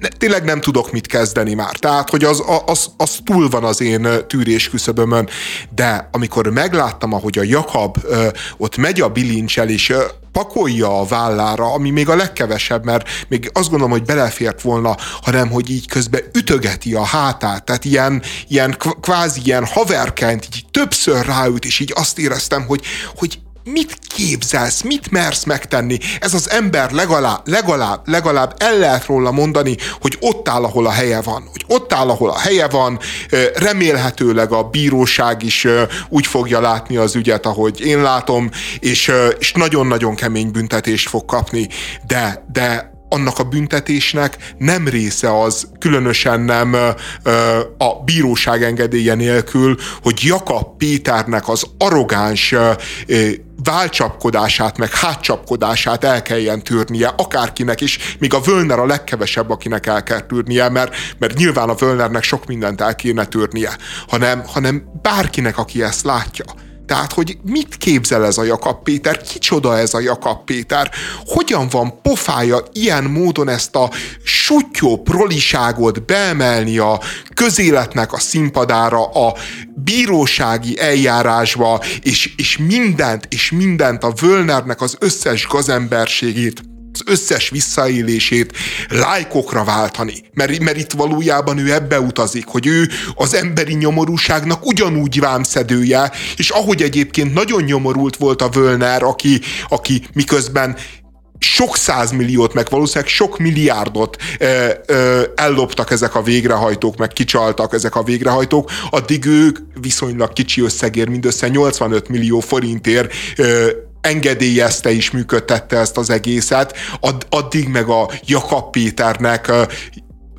ne, tényleg nem tudok mit kezdeni már. Tehát, hogy az, az, az túl van az én tűrés küszöbömön, de amikor megláttam, ahogy a Jakab ö, ott megy a bilincsel, és ö, pakolja a vállára, ami még a legkevesebb, mert még azt gondolom, hogy belefért volna, hanem hogy így közben ütögeti a hátát, tehát ilyen, ilyen kvázi ilyen haverként így többször ráüt, és így azt éreztem, hogy, hogy mit képzelsz, mit mersz megtenni? Ez az ember legalább, legalább, legalább el lehet róla mondani, hogy ott áll, ahol a helye van. Hogy ott áll, ahol a helye van, remélhetőleg a bíróság is úgy fogja látni az ügyet, ahogy én látom, és, és nagyon-nagyon kemény büntetést fog kapni, de, de annak a büntetésnek nem része az, különösen nem a bíróság engedélye nélkül, hogy Jakab Péternek az arrogáns válcsapkodását, meg hátcsapkodását el kelljen tűrnie akárkinek is, míg a Völner a legkevesebb, akinek el kell tűrnie, mert, mert nyilván a Völnernek sok mindent el kéne tűrnie, hanem, hanem bárkinek, aki ezt látja. Tehát, hogy mit képzel ez a Jakab Péter, kicsoda ez a Jakab Péter, hogyan van pofája ilyen módon ezt a sutyó proliságot beemelni a közéletnek a színpadára, a bírósági eljárásba, és, és mindent, és mindent a Völnernek az összes gazemberségét? az összes visszaélését lájkokra váltani. Mert, mert itt valójában ő ebbe utazik, hogy ő az emberi nyomorúságnak ugyanúgy vámszedője, és ahogy egyébként nagyon nyomorult volt a Völner, aki, aki miközben sok százmilliót, meg valószínűleg sok milliárdot ö, ö, elloptak ezek a végrehajtók, meg kicsaltak ezek a végrehajtók, addig ők viszonylag kicsi összegér, mindössze 85 millió forintért ö, engedélyezte és működtette ezt az egészet, Ad, addig meg a Jakab Péternek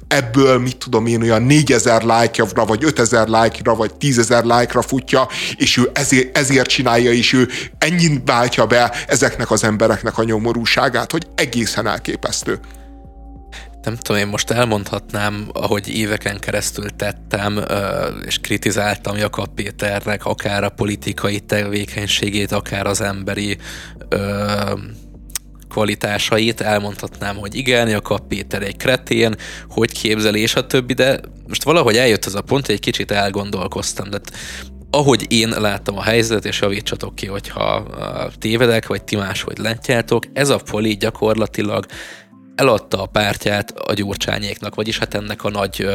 ebből, mit tudom én, olyan 4000 lájkra, vagy 5000 lájkra, vagy 10.000 lájkra futja, és ő ezért, ezért csinálja, és ő ennyi váltja be ezeknek az embereknek a nyomorúságát, hogy egészen elképesztő nem tudom, én most elmondhatnám, ahogy éveken keresztül tettem, és kritizáltam Jakab Péternek akár a politikai tevékenységét, akár az emberi kvalitásait, elmondhatnám, hogy igen, Jakab Péter egy kretén, hogy képzeli, és a többi, de most valahogy eljött az a pont, hogy egy kicsit elgondolkoztam, de ahogy én láttam a helyzetet, és javítsatok ki, hogyha tévedek, vagy ti máshogy látjátok, ez a poli gyakorlatilag eladta a pártját a gyurcsányéknak, vagyis hát ennek a nagy,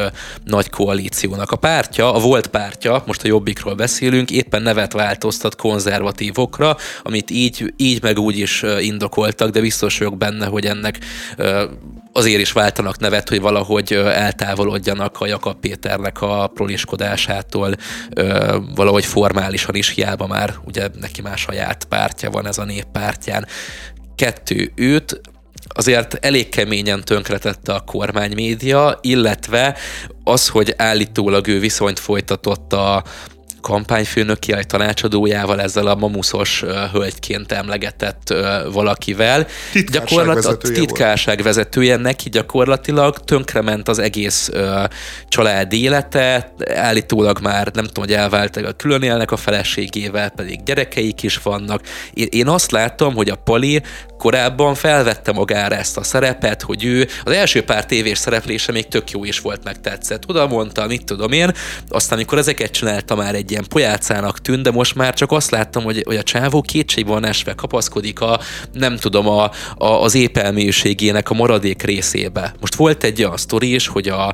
nagy koalíciónak. A pártja, a volt pártja, most a Jobbikról beszélünk, éppen nevet változtat konzervatívokra, amit így, így meg úgy is indokoltak, de biztos vagyok benne, hogy ennek azért is váltanak nevet, hogy valahogy eltávolodjanak a Jakab Péternek a proliskodásától, valahogy formálisan is hiába már, ugye neki már saját pártja van ez a néppártján. Kettő, őt azért elég keményen tönkretette a kormánymédia, illetve az, hogy állítólag ő viszonyt folytatott a kampányfőnöki, egy tanácsadójával, ezzel a mamuszos hölgyként emlegetett valakivel. Titkárság titkárság vezetője neki gyakorlatilag tönkrement az egész család élete, állítólag már nem tudom, hogy elváltak, külön élnek a feleségével, pedig gyerekeik is vannak. Én, én azt látom, hogy a Pali korábban felvette magára ezt a szerepet, hogy ő az első pár tévés szereplése még tök jó is volt, meg tetszett. Oda mondta, mit tudom én, aztán amikor ezeket csinálta már egy ilyen pojácának tűnt, de most már csak azt láttam, hogy, hogy a csávó kétségben esve kapaszkodik a, nem tudom, a, a, az épelműségének a maradék részébe. Most volt egy olyan sztori is, hogy a, a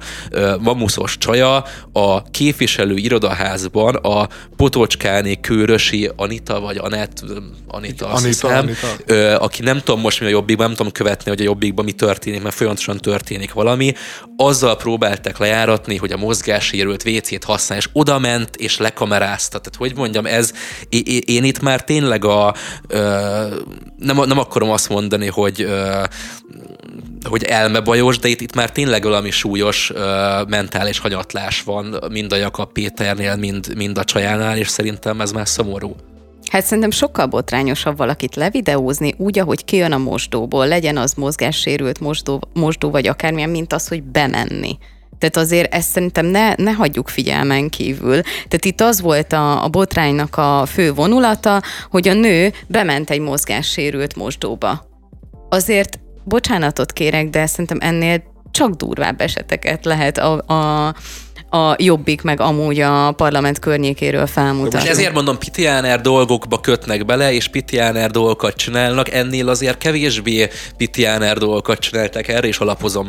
mamuszos csaja a képviselő irodaházban a Potocskáni Kőrösi Anita, vagy Anett, Anita, Anita, hiszem, Anita. Ö, aki nem tudom most mi a jobbikban, nem tudom követni, hogy a jobbikban mi történik, mert folyamatosan történik valami, azzal próbáltak lejáratni, hogy a mozgássérült WC-t használ, és oda ment, és lekamerázta. Tehát, hogy mondjam, ez, én itt már tényleg a, nem, nem akarom azt mondani, hogy hogy elmebajos, de itt, itt már tényleg valami súlyos mentális hanyatlás van, mind a Jakab Péternél, mind, mind a Csajánál, és szerintem ez már szomorú. Hát szerintem sokkal botrányosabb valakit levideózni úgy, ahogy kijön a mosdóból, legyen az mozgássérült mosdó, mosdó vagy akármilyen, mint az, hogy bemenni. Tehát azért ezt szerintem ne, ne hagyjuk figyelmen kívül. Tehát itt az volt a, a botránynak a fő vonulata, hogy a nő bement egy mozgássérült mosdóba. Azért bocsánatot kérek, de szerintem ennél csak durvább eseteket lehet a, a a jobbik, meg amúgy a parlament környékéről felmutatni. Most ezért mondom, Pitiáner dolgokba kötnek bele, és Pitiáner dolgokat csinálnak, ennél azért kevésbé Pitiáner dolgokat csináltak, erre is alapozom,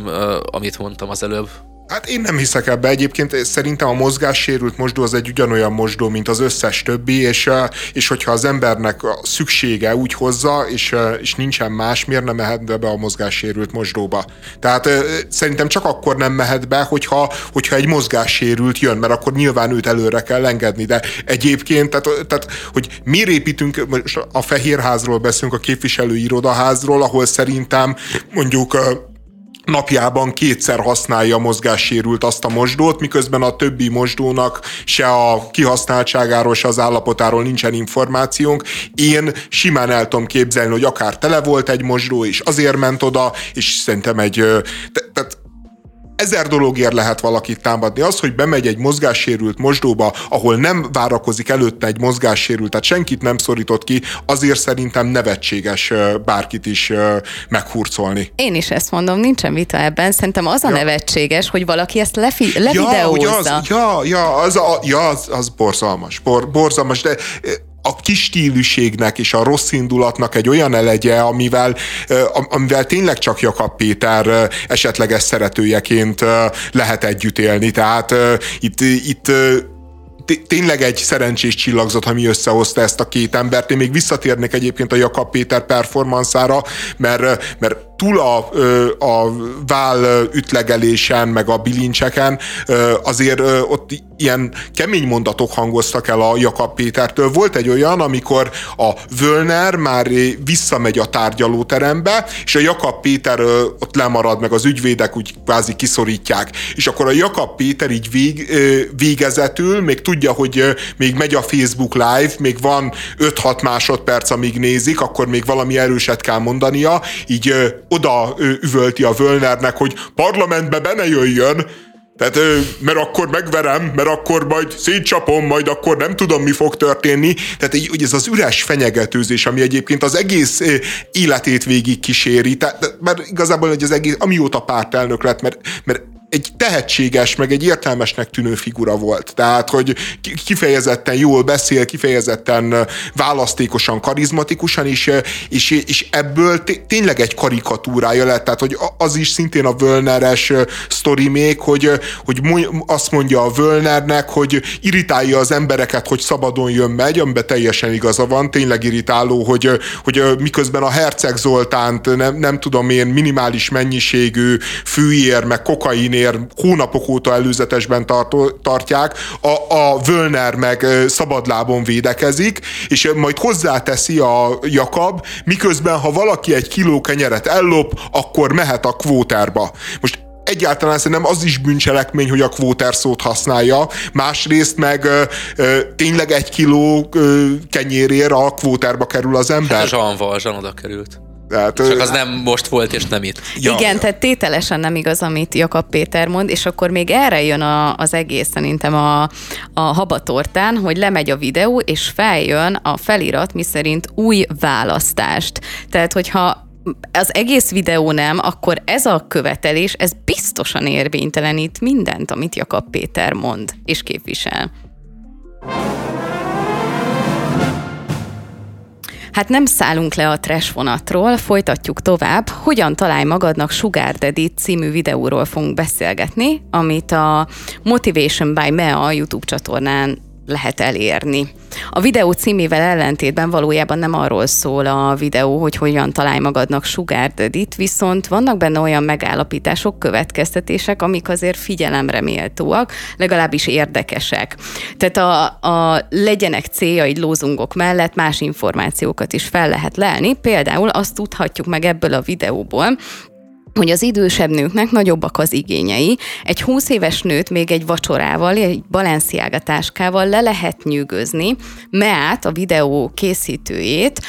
amit mondtam az előbb. Hát én nem hiszek ebbe. Egyébként szerintem a mozgássérült mosdó az egy ugyanolyan mosdó, mint az összes többi, és, és hogyha az embernek szüksége úgy hozza, és, és nincsen más, miért nem mehet be a mozgássérült mosdóba? Tehát szerintem csak akkor nem mehet be, hogyha, hogyha egy mozgássérült jön, mert akkor nyilván őt előre kell engedni, de egyébként, tehát, tehát hogy miért építünk, most a Fehérházról beszélünk, a képviselői irodaházról, ahol szerintem mondjuk napjában kétszer használja a mozgássérült azt a mosdót, miközben a többi mosdónak se a kihasználtságáról, se az állapotáról nincsen információnk. Én simán el tudom képzelni, hogy akár tele volt egy mosdó, és azért ment oda, és szerintem egy... Tehát ezer dologért lehet valakit támadni. Az, hogy bemegy egy mozgássérült mosdóba, ahol nem várakozik előtte egy mozgássérült, tehát senkit nem szorított ki, azért szerintem nevetséges bárkit is meghurcolni. Én is ezt mondom, nincsen vita ebben. Szerintem az a ja. nevetséges, hogy valaki ezt lefi- levideózza. Ja, az, ja, ja, az, a, ja, az, az borzalmas. Bor, borzalmas, de a kis stílűségnek és a rossz indulatnak egy olyan elegye, amivel, amivel tényleg csak Jakab Péter esetleges szeretőjeként lehet együtt élni. Tehát itt, itt tényleg egy szerencsés csillagzat, ami összehozta ezt a két embert. Én még visszatérnék egyébként a Jakab Péter performanszára, mert, mert túl a, a vál ütlegelésen, meg a bilincseken, azért ott ilyen kemény mondatok hangoztak el a Jakab Pétertől. Volt egy olyan, amikor a Völner már visszamegy a tárgyalóterembe, és a Jakab Péter ott lemarad, meg az ügyvédek úgy kvázi kiszorítják. És akkor a Jakab Péter így vég, végezetül még tudja, hogy még megy a Facebook live, még van 5-6 másodperc, amíg nézik, akkor még valami erőset kell mondania, így oda üvölti a Völnernek, hogy parlamentbe benne jöjjön, tehát, mert akkor megverem, mert akkor majd szétcsapom, majd akkor nem tudom, mi fog történni. Tehát így, ez az üres fenyegetőzés, ami egyébként az egész életét végig kíséri. Tehát, mert igazából hogy az egész, amióta pártelnök lett, mert, mert egy tehetséges, meg egy értelmesnek tűnő figura volt. Tehát, hogy kifejezetten jól beszél, kifejezetten választékosan, karizmatikusan, és, és, és ebből tényleg egy karikatúrája lett. Tehát, hogy az is szintén a Völneres sztori még, hogy, hogy azt mondja a Völnernek, hogy irritálja az embereket, hogy szabadon jön megy, amiben teljesen igaza van, tényleg irritáló, hogy, hogy miközben a Herceg Zoltánt nem, nem tudom én minimális mennyiségű fűér, meg kokain miért hónapok óta előzetesben tartó, tartják, a, a Völner meg szabadlábon védekezik, és majd hozzáteszi a Jakab, miközben ha valaki egy kiló kenyeret ellop, akkor mehet a kvóterba. Most egyáltalán szerintem az is bűncselekmény, hogy a kvóter szót használja, másrészt meg ö, ö, tényleg egy kiló ö, kenyérér a kvóterba kerül az ember. Hát Zsan Valzsan oda került. Tehát, Csak az nem most volt, és nem itt. Ja. Igen, tehát tételesen nem igaz, amit Jakab Péter mond, és akkor még erre jön a, az egész szerintem a, a habatortán, hogy lemegy a videó, és feljön a felirat, miszerint új választást. Tehát, hogyha az egész videó nem, akkor ez a követelés, ez biztosan érvénytelenít mindent, amit Jakab Péter mond és képvisel. Hát nem szállunk le a trash vonatról, folytatjuk tovább. Hogyan találj magadnak Sugar Daddy című videóról fogunk beszélgetni, amit a Motivation by Mea YouTube csatornán lehet elérni. A videó címével ellentétben valójában nem arról szól a videó, hogy hogyan találj magadnak Daddy-t, viszont vannak benne olyan megállapítások, következtetések, amik azért figyelemre méltóak, legalábbis érdekesek. Tehát a, a legyenek céljaid lózungok mellett más információkat is fel lehet lelni, például azt tudhatjuk meg ebből a videóból, hogy az idősebb nőknek nagyobbak az igényei. Egy 20 éves nőt még egy vacsorával, egy Balenciaga táskával le lehet nyűgözni, mert a videó készítőjét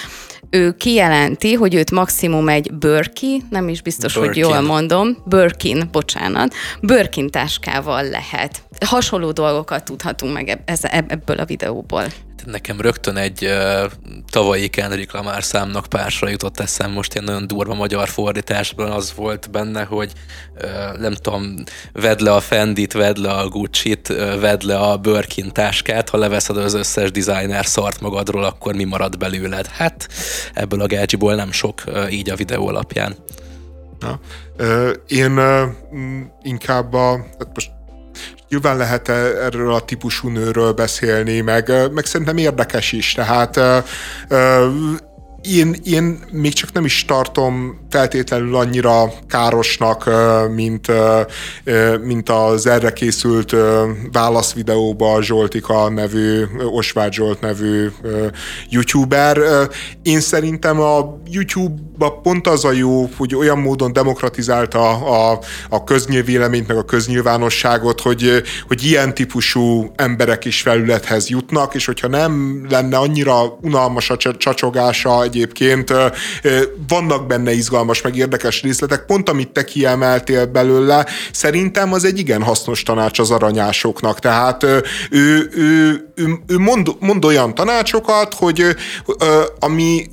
ő kijelenti, hogy őt maximum egy Birkin, nem is biztos, Birkin. hogy jól mondom, Birkin, bocsánat, Birkin táskával lehet. Hasonló dolgokat tudhatunk meg ebből a videóból nekem rögtön egy uh, tavalyi Kendrick Lamar számnak pársra jutott eszem most egy nagyon durva magyar fordításban az volt benne, hogy uh, nem tudom, vedd le a Fendit, vedd le a Gucci-t, uh, vedd le a Birkin táskát, ha leveszed az összes designer szart magadról, akkor mi marad belőled? Hát ebből a gácsiból nem sok uh, így a videó alapján. Ja. Én inkább a, hát most nyilván lehet erről a típusú nőről beszélni, meg, meg szerintem érdekes is, tehát én, én még csak nem is tartom feltétlenül annyira károsnak, mint, mint az erre készült válaszvideóba Zsoltika nevű, Osvágy Zsolt nevű youtuber. Én szerintem a YouTube-ba pont az a jó, hogy olyan módon demokratizálta a, a köznyilvéleményt, meg a köznyilvánosságot, hogy, hogy ilyen típusú emberek is felülethez jutnak, és hogyha nem lenne annyira unalmas a csacsogása egyébként, vannak benne izgalmas, meg érdekes részletek, pont amit te kiemeltél belőle, szerintem az egy igen hasznos tanács az aranyásoknak, tehát ő, ő, ő, ő mond, mond olyan tanácsokat, hogy ami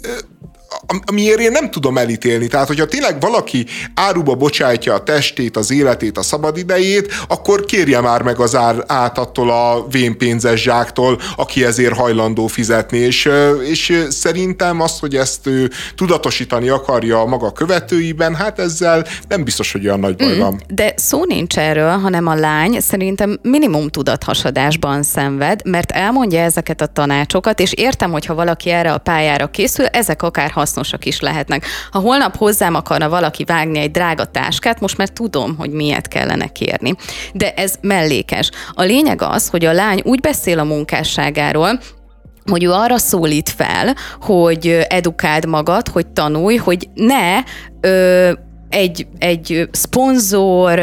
amiért én nem tudom elítélni. Tehát, hogyha tényleg valaki áruba bocsájtja a testét, az életét, a szabadidejét, akkor kérje már meg az ár, át attól a vénpénzes zsáktól, aki ezért hajlandó fizetni. És, és szerintem azt, hogy ezt ő tudatosítani akarja a maga követőiben, hát ezzel nem biztos, hogy olyan nagy baj mm, van. De szó nincs erről, hanem a lány szerintem minimum tudathasadásban szenved, mert elmondja ezeket a tanácsokat, és értem, hogyha valaki erre a pályára készül, ezek akár hasznosak is lehetnek. Ha holnap hozzám akarna valaki vágni egy drága táskát, most már tudom, hogy miért kellene kérni. De ez mellékes. A lényeg az, hogy a lány úgy beszél a munkásságáról, hogy ő arra szólít fel, hogy edukáld magad, hogy tanulj, hogy ne ö, egy, egy szponzor,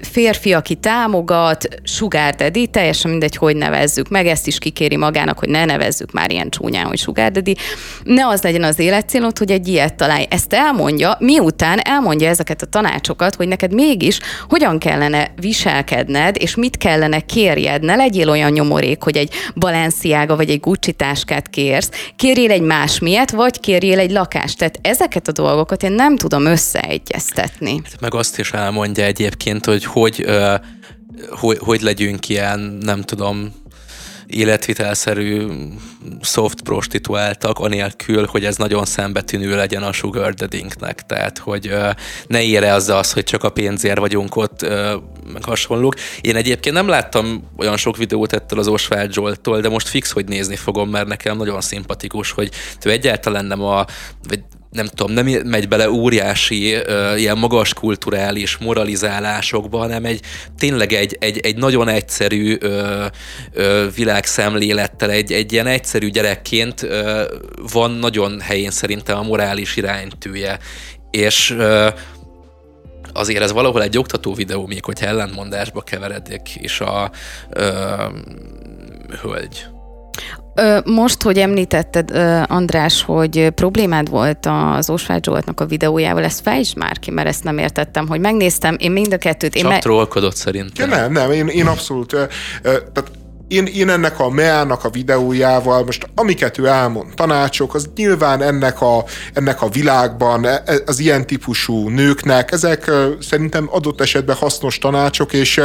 férfi, aki támogat, sugar daddy, teljesen mindegy, hogy nevezzük meg, ezt is kikéri magának, hogy ne nevezzük már ilyen csúnyán, hogy sugar daddy. Ne az legyen az életcélod, hogy egy ilyet találj. Ezt elmondja, miután elmondja ezeket a tanácsokat, hogy neked mégis hogyan kellene viselkedned, és mit kellene kérjed. Ne legyél olyan nyomorék, hogy egy Balenciaga vagy egy Gucci táskát kérsz, kérjél egy más miatt, vagy kérjél egy lakást. Tehát ezeket a dolgokat én nem tudom összeegyezni figyelmeztetni. Meg azt is elmondja egyébként, hogy hogy, hogy, hogy legyünk ilyen, nem tudom, életvitelszerű soft prostituáltak, anélkül, hogy ez nagyon szembetűnő legyen a sugar daddinknek. Tehát, hogy ne ére az az, hogy csak a pénzért vagyunk ott, ö, meg hasonlók. Én egyébként nem láttam olyan sok videót ettől az Oswald Zsolttól, de most fix, hogy nézni fogom, mert nekem nagyon szimpatikus, hogy ő egyáltalán nem a, vagy nem tudom, nem megy bele óriási uh, ilyen magas kulturális moralizálásokba, hanem egy tényleg egy, egy, egy nagyon egyszerű uh, uh, világszemlélettel, egy, egy ilyen egyszerű gyerekként uh, van nagyon helyén szerintem a morális iránytűje. És uh, azért ez valahol egy oktató videó, még hogy ellentmondásba keveredik is a uh, hölgy. Most, hogy említetted, András, hogy problémád volt az Ósvágy Zsoltnak a videójával, ezt fejtsd már ki, mert ezt nem értettem, hogy megnéztem, én mind a kettőt... Csak én me- trollkodott szerintem. Nem, nem, én, én abszolút... Tehát én, én ennek a Meának a videójával, most amiket ő elmond, tanácsok, az nyilván ennek a, ennek a világban, e, e, az ilyen típusú nőknek, ezek szerintem adott esetben hasznos tanácsok, és,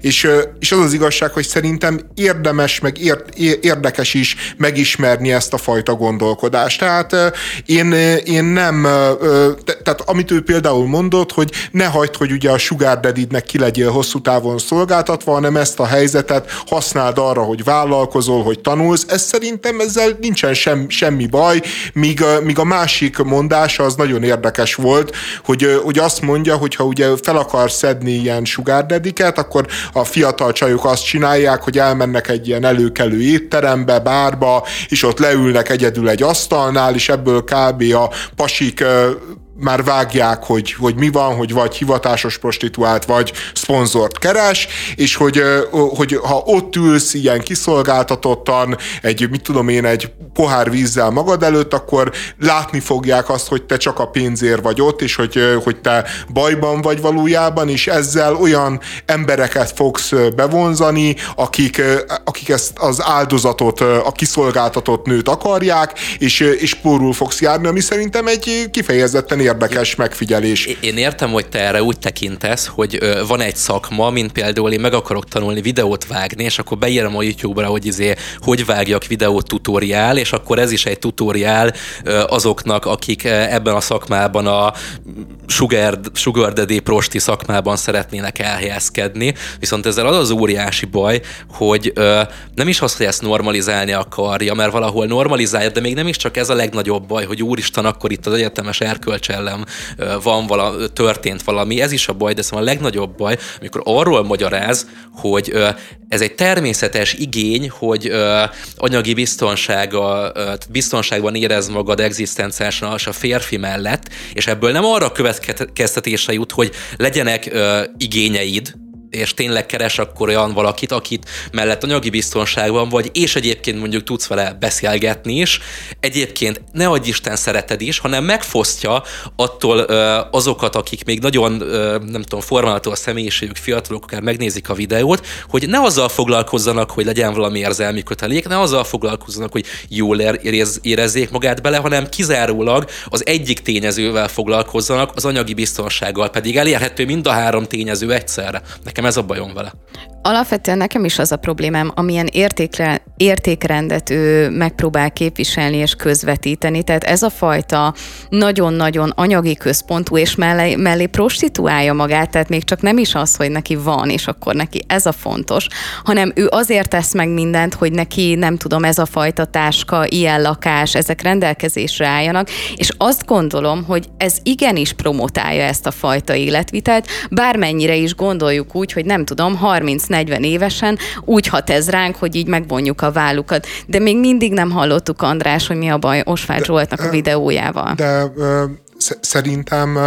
és, és az az igazság, hogy szerintem érdemes, meg érdekes is megismerni ezt a fajta gondolkodást. Tehát én, én nem, tehát amit ő például mondott, hogy ne hagyd, hogy ugye a sugar daddy-nek ki legyél hosszú távon szolgáltatva, hanem ezt a helyzetet használd arra, hogy vállalkozol, hogy tanulsz, ez szerintem ezzel nincsen sem, semmi baj, míg, míg a másik mondása az nagyon érdekes volt, hogy, hogy azt mondja, hogy ha ugye fel akar szedni ilyen sugárdediket, akkor a fiatal csajok azt csinálják, hogy elmennek egy ilyen előkelő étterembe, bárba, és ott leülnek egyedül egy asztalnál, és ebből kb. a pasik már vágják, hogy, hogy mi van, hogy vagy hivatásos prostituált, vagy szponzort keres, és hogy, hogy ha ott ülsz ilyen kiszolgáltatottan, egy, mit tudom én, egy pohár vízzel magad előtt, akkor látni fogják azt, hogy te csak a pénzért vagy ott, és hogy, hogy te bajban vagy valójában, és ezzel olyan embereket fogsz bevonzani, akik, akik ezt az áldozatot, a kiszolgáltatott nőt akarják, és, és pórul fogsz járni, ami szerintem egy kifejezetten érdekes megfigyelés. Én értem, hogy te erre úgy tekintesz, hogy van egy szakma, mint például én meg akarok tanulni videót vágni, és akkor beírom a YouTube-ra, hogy izé, hogy vágjak videót tutoriál, és akkor ez is egy tutoriál azoknak, akik ebben a szakmában a sugar, sugar daddy prosti szakmában szeretnének elhelyezkedni, viszont ezzel az az óriási baj, hogy ö, nem is az, hogy ezt normalizálni akarja, mert valahol normalizálja, de még nem is csak ez a legnagyobb baj, hogy úristen, akkor itt az egyetemes erkölcs ellen van vala, történt valami, ez is a baj, de szóval a legnagyobb baj, amikor arról magyaráz, hogy ez egy természetes igény, hogy anyagi biztonsága, biztonságban érez magad egzisztenciálisan a férfi mellett, és ebből nem arra következtetése jut, hogy legyenek igényeid, és tényleg keres akkor olyan valakit, akit mellett anyagi biztonságban vagy, és egyébként mondjuk tudsz vele beszélgetni is, egyébként ne adj Isten szereted is, hanem megfosztja attól azokat, akik még nagyon, nem tudom, formálható a személyiségük, fiatalok, akár megnézik a videót, hogy ne azzal foglalkozzanak, hogy legyen valami érzelmi kötelék, ne azzal foglalkozzanak, hogy jól érez, érezzék magát bele, hanem kizárólag az egyik tényezővel foglalkozzanak, az anyagi biztonsággal, pedig elérhető mind a három tényező egyszerre. Nekem Nekem ez a bajom vele. Alapvetően nekem is az a problémám, amilyen értékre, értékrendet ő megpróbál képviselni és közvetíteni. Tehát ez a fajta nagyon-nagyon anyagi központú, és mellé, mellé prostituálja magát, tehát még csak nem is az, hogy neki van, és akkor neki ez a fontos, hanem ő azért tesz meg mindent, hogy neki, nem tudom, ez a fajta táska, ilyen lakás, ezek rendelkezésre álljanak, és azt gondolom, hogy ez igenis promotálja ezt a fajta életvitelt, bármennyire is gondoljuk úgy, hogy nem tudom, 30-40 évesen úgy hat ez ránk, hogy így megvonjuk a vállukat. De még mindig nem hallottuk, András, hogy mi a baj Osvágy Zsoltnak a videójával. De ö, szerintem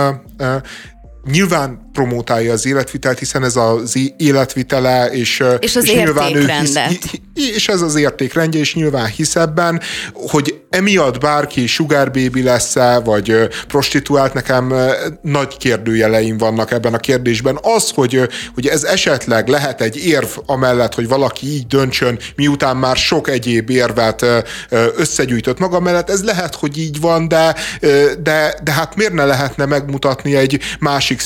nyilván promotálja az életvitelt, hiszen ez az életvitele, és, és, az és nyilván ő hisz, és ez az értékrendje, és nyilván hisz ebben, hogy emiatt bárki sugar baby lesz-e, vagy prostituált, nekem nagy kérdőjeleim vannak ebben a kérdésben. Az, hogy, hogy ez esetleg lehet egy érv amellett, hogy valaki így döntsön, miután már sok egyéb érvet összegyűjtött maga mellett, ez lehet, hogy így van, de, de, de hát miért ne lehetne megmutatni egy másik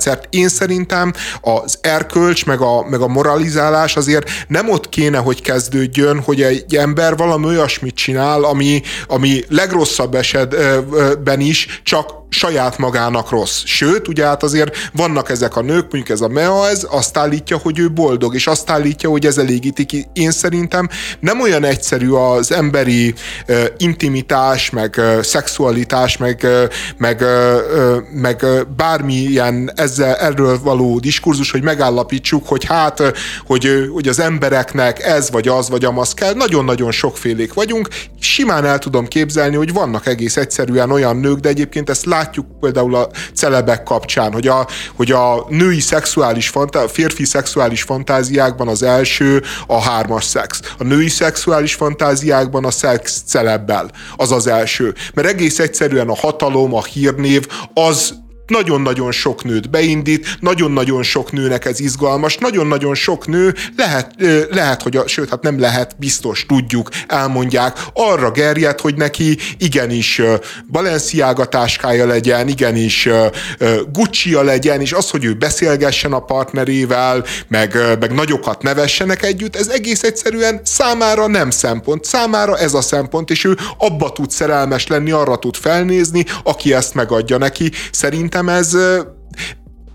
szempontrendszert? Én szerintem az erkölcs, meg a, meg a moralizálás azért nem ott kéne, hogy kezdődjön, hogy egy ember valami olyasmit csinál, ami ami, legrosszabb esetben is csak saját magának rossz. Sőt, ugye hát azért vannak ezek a nők, mondjuk ez a Mea, ez azt állítja, hogy ő boldog, és azt állítja, hogy ez elégíti ki. Én szerintem nem olyan egyszerű az emberi uh, intimitás, meg uh, szexualitás, meg, uh, meg, uh, meg uh, bármilyen ezzel, erről való diskurzus, hogy megállapítsuk, hogy hát, hogy, hogy az embereknek ez vagy az vagy amaz kell. Nagyon-nagyon sokfélék vagyunk. Simán el tudom képzelni, hogy vannak egész egyszerűen olyan nők, de egyébként ezt látjuk például a celebek kapcsán, hogy a, hogy a női szexuális fantá- férfi szexuális fantáziákban az első a hármas szex. A női szexuális fantáziákban a szex celebbel az az első. Mert egész egyszerűen a hatalom, a hírnév az nagyon-nagyon sok nőt beindít, nagyon-nagyon sok nőnek ez izgalmas, nagyon-nagyon sok nő lehet, lehet hogy a, sőt, hát nem lehet, biztos tudjuk, elmondják, arra gerjed, hogy neki igenis Balenciaga táskája legyen, igenis gucci legyen, és az, hogy ő beszélgessen a partnerével, meg, meg nagyokat nevessenek együtt, ez egész egyszerűen számára nem szempont. Számára ez a szempont, és ő abba tud szerelmes lenni, arra tud felnézni, aki ezt megadja neki. Szerintem szerintem ez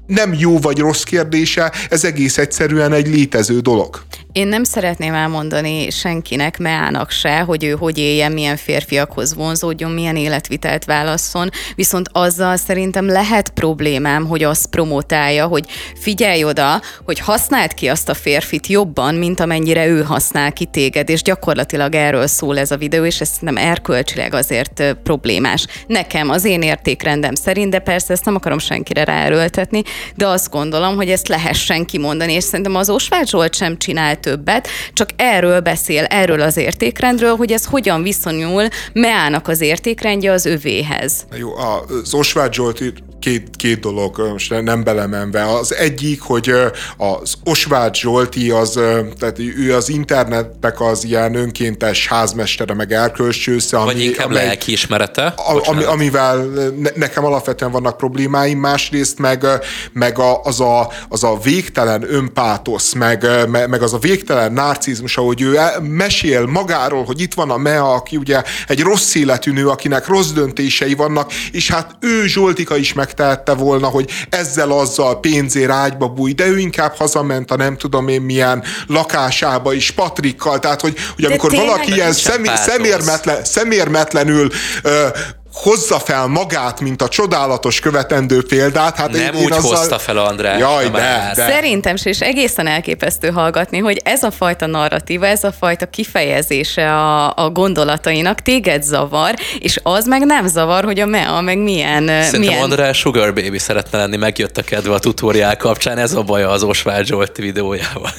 nem jó vagy rossz kérdése, ez egész egyszerűen egy létező dolog. Én nem szeretném elmondani senkinek, meának se, hogy ő hogy éljen, milyen férfiakhoz vonzódjon, milyen életvitelt válasszon, viszont azzal szerintem lehet problémám, hogy azt promotálja, hogy figyelj oda, hogy használd ki azt a férfit jobban, mint amennyire ő használ ki téged, és gyakorlatilag erről szól ez a videó, és ez nem erkölcsileg azért problémás. Nekem, az én értékrendem szerint, de persze ezt nem akarom senkire ráerőltetni, de azt gondolom, hogy ezt lehessen kimondani, és szerintem az Osvágy Zsolt sem csinált többet, csak erről beszél, erről az értékrendről, hogy ez hogyan viszonyul Meának az értékrendje az övéhez. Jó, az Osvágy Zsolt két, két dolog, most nem belemenve. Az egyik, hogy az Osvágy Zsolti, az, tehát ő az internetnek az ilyen önkéntes házmestere, meg erkölcsősze. Vagy ami, inkább amely, lelkiismerete. Ami, amivel nekem alapvetően vannak problémáim, másrészt meg, meg a, az, a, az a végtelen önpátosz, meg, meg az a végtelen narcizmus, ahogy ő mesél magáról, hogy itt van a Mea, aki ugye egy rossz életű nő, akinek rossz döntései vannak, és hát ő Zsoltika is meg megtehette volna, hogy ezzel azzal pénzér ágyba búj, de ő inkább hazament a nem tudom én milyen lakásába is Patrikkal, tehát hogy, hogy amikor valaki ilyen szemé, szemérmetlen, szemérmetlenül ö, hozza fel magát, mint a csodálatos követendő példát. Hát nem én, úgy azzal... hozta fel András. Jaj, de, de. Szerintem is egészen elképesztő hallgatni, hogy ez a fajta narratíva, ez a fajta kifejezése a, a gondolatainak téged zavar, és az meg nem zavar, hogy a MEA meg milyen... Szerintem milyen... András Sugar Baby szeretne lenni, megjött a kedve a tutoriál kapcsán, ez a baja az Osvágy Zsolt videójával.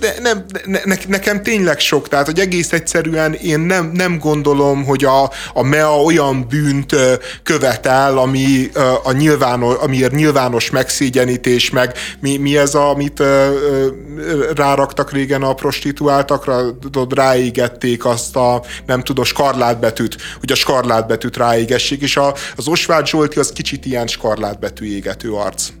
De, nem, ne, ne, nekem tényleg sok, tehát hogy egész egyszerűen én nem, nem gondolom, hogy a, a MEA olyan bűn, bűnt követel, ami a nyilvános, amiért nyilvános megszégyenítés, meg mi, mi ez, amit ráraktak régen a prostituáltakra, tudod, ráégették azt a, nem tudom, skarlátbetűt, hogy a skarlátbetűt ráégessék, és a, az Osvágy Zsolti az kicsit ilyen skarlátbetű égető arc.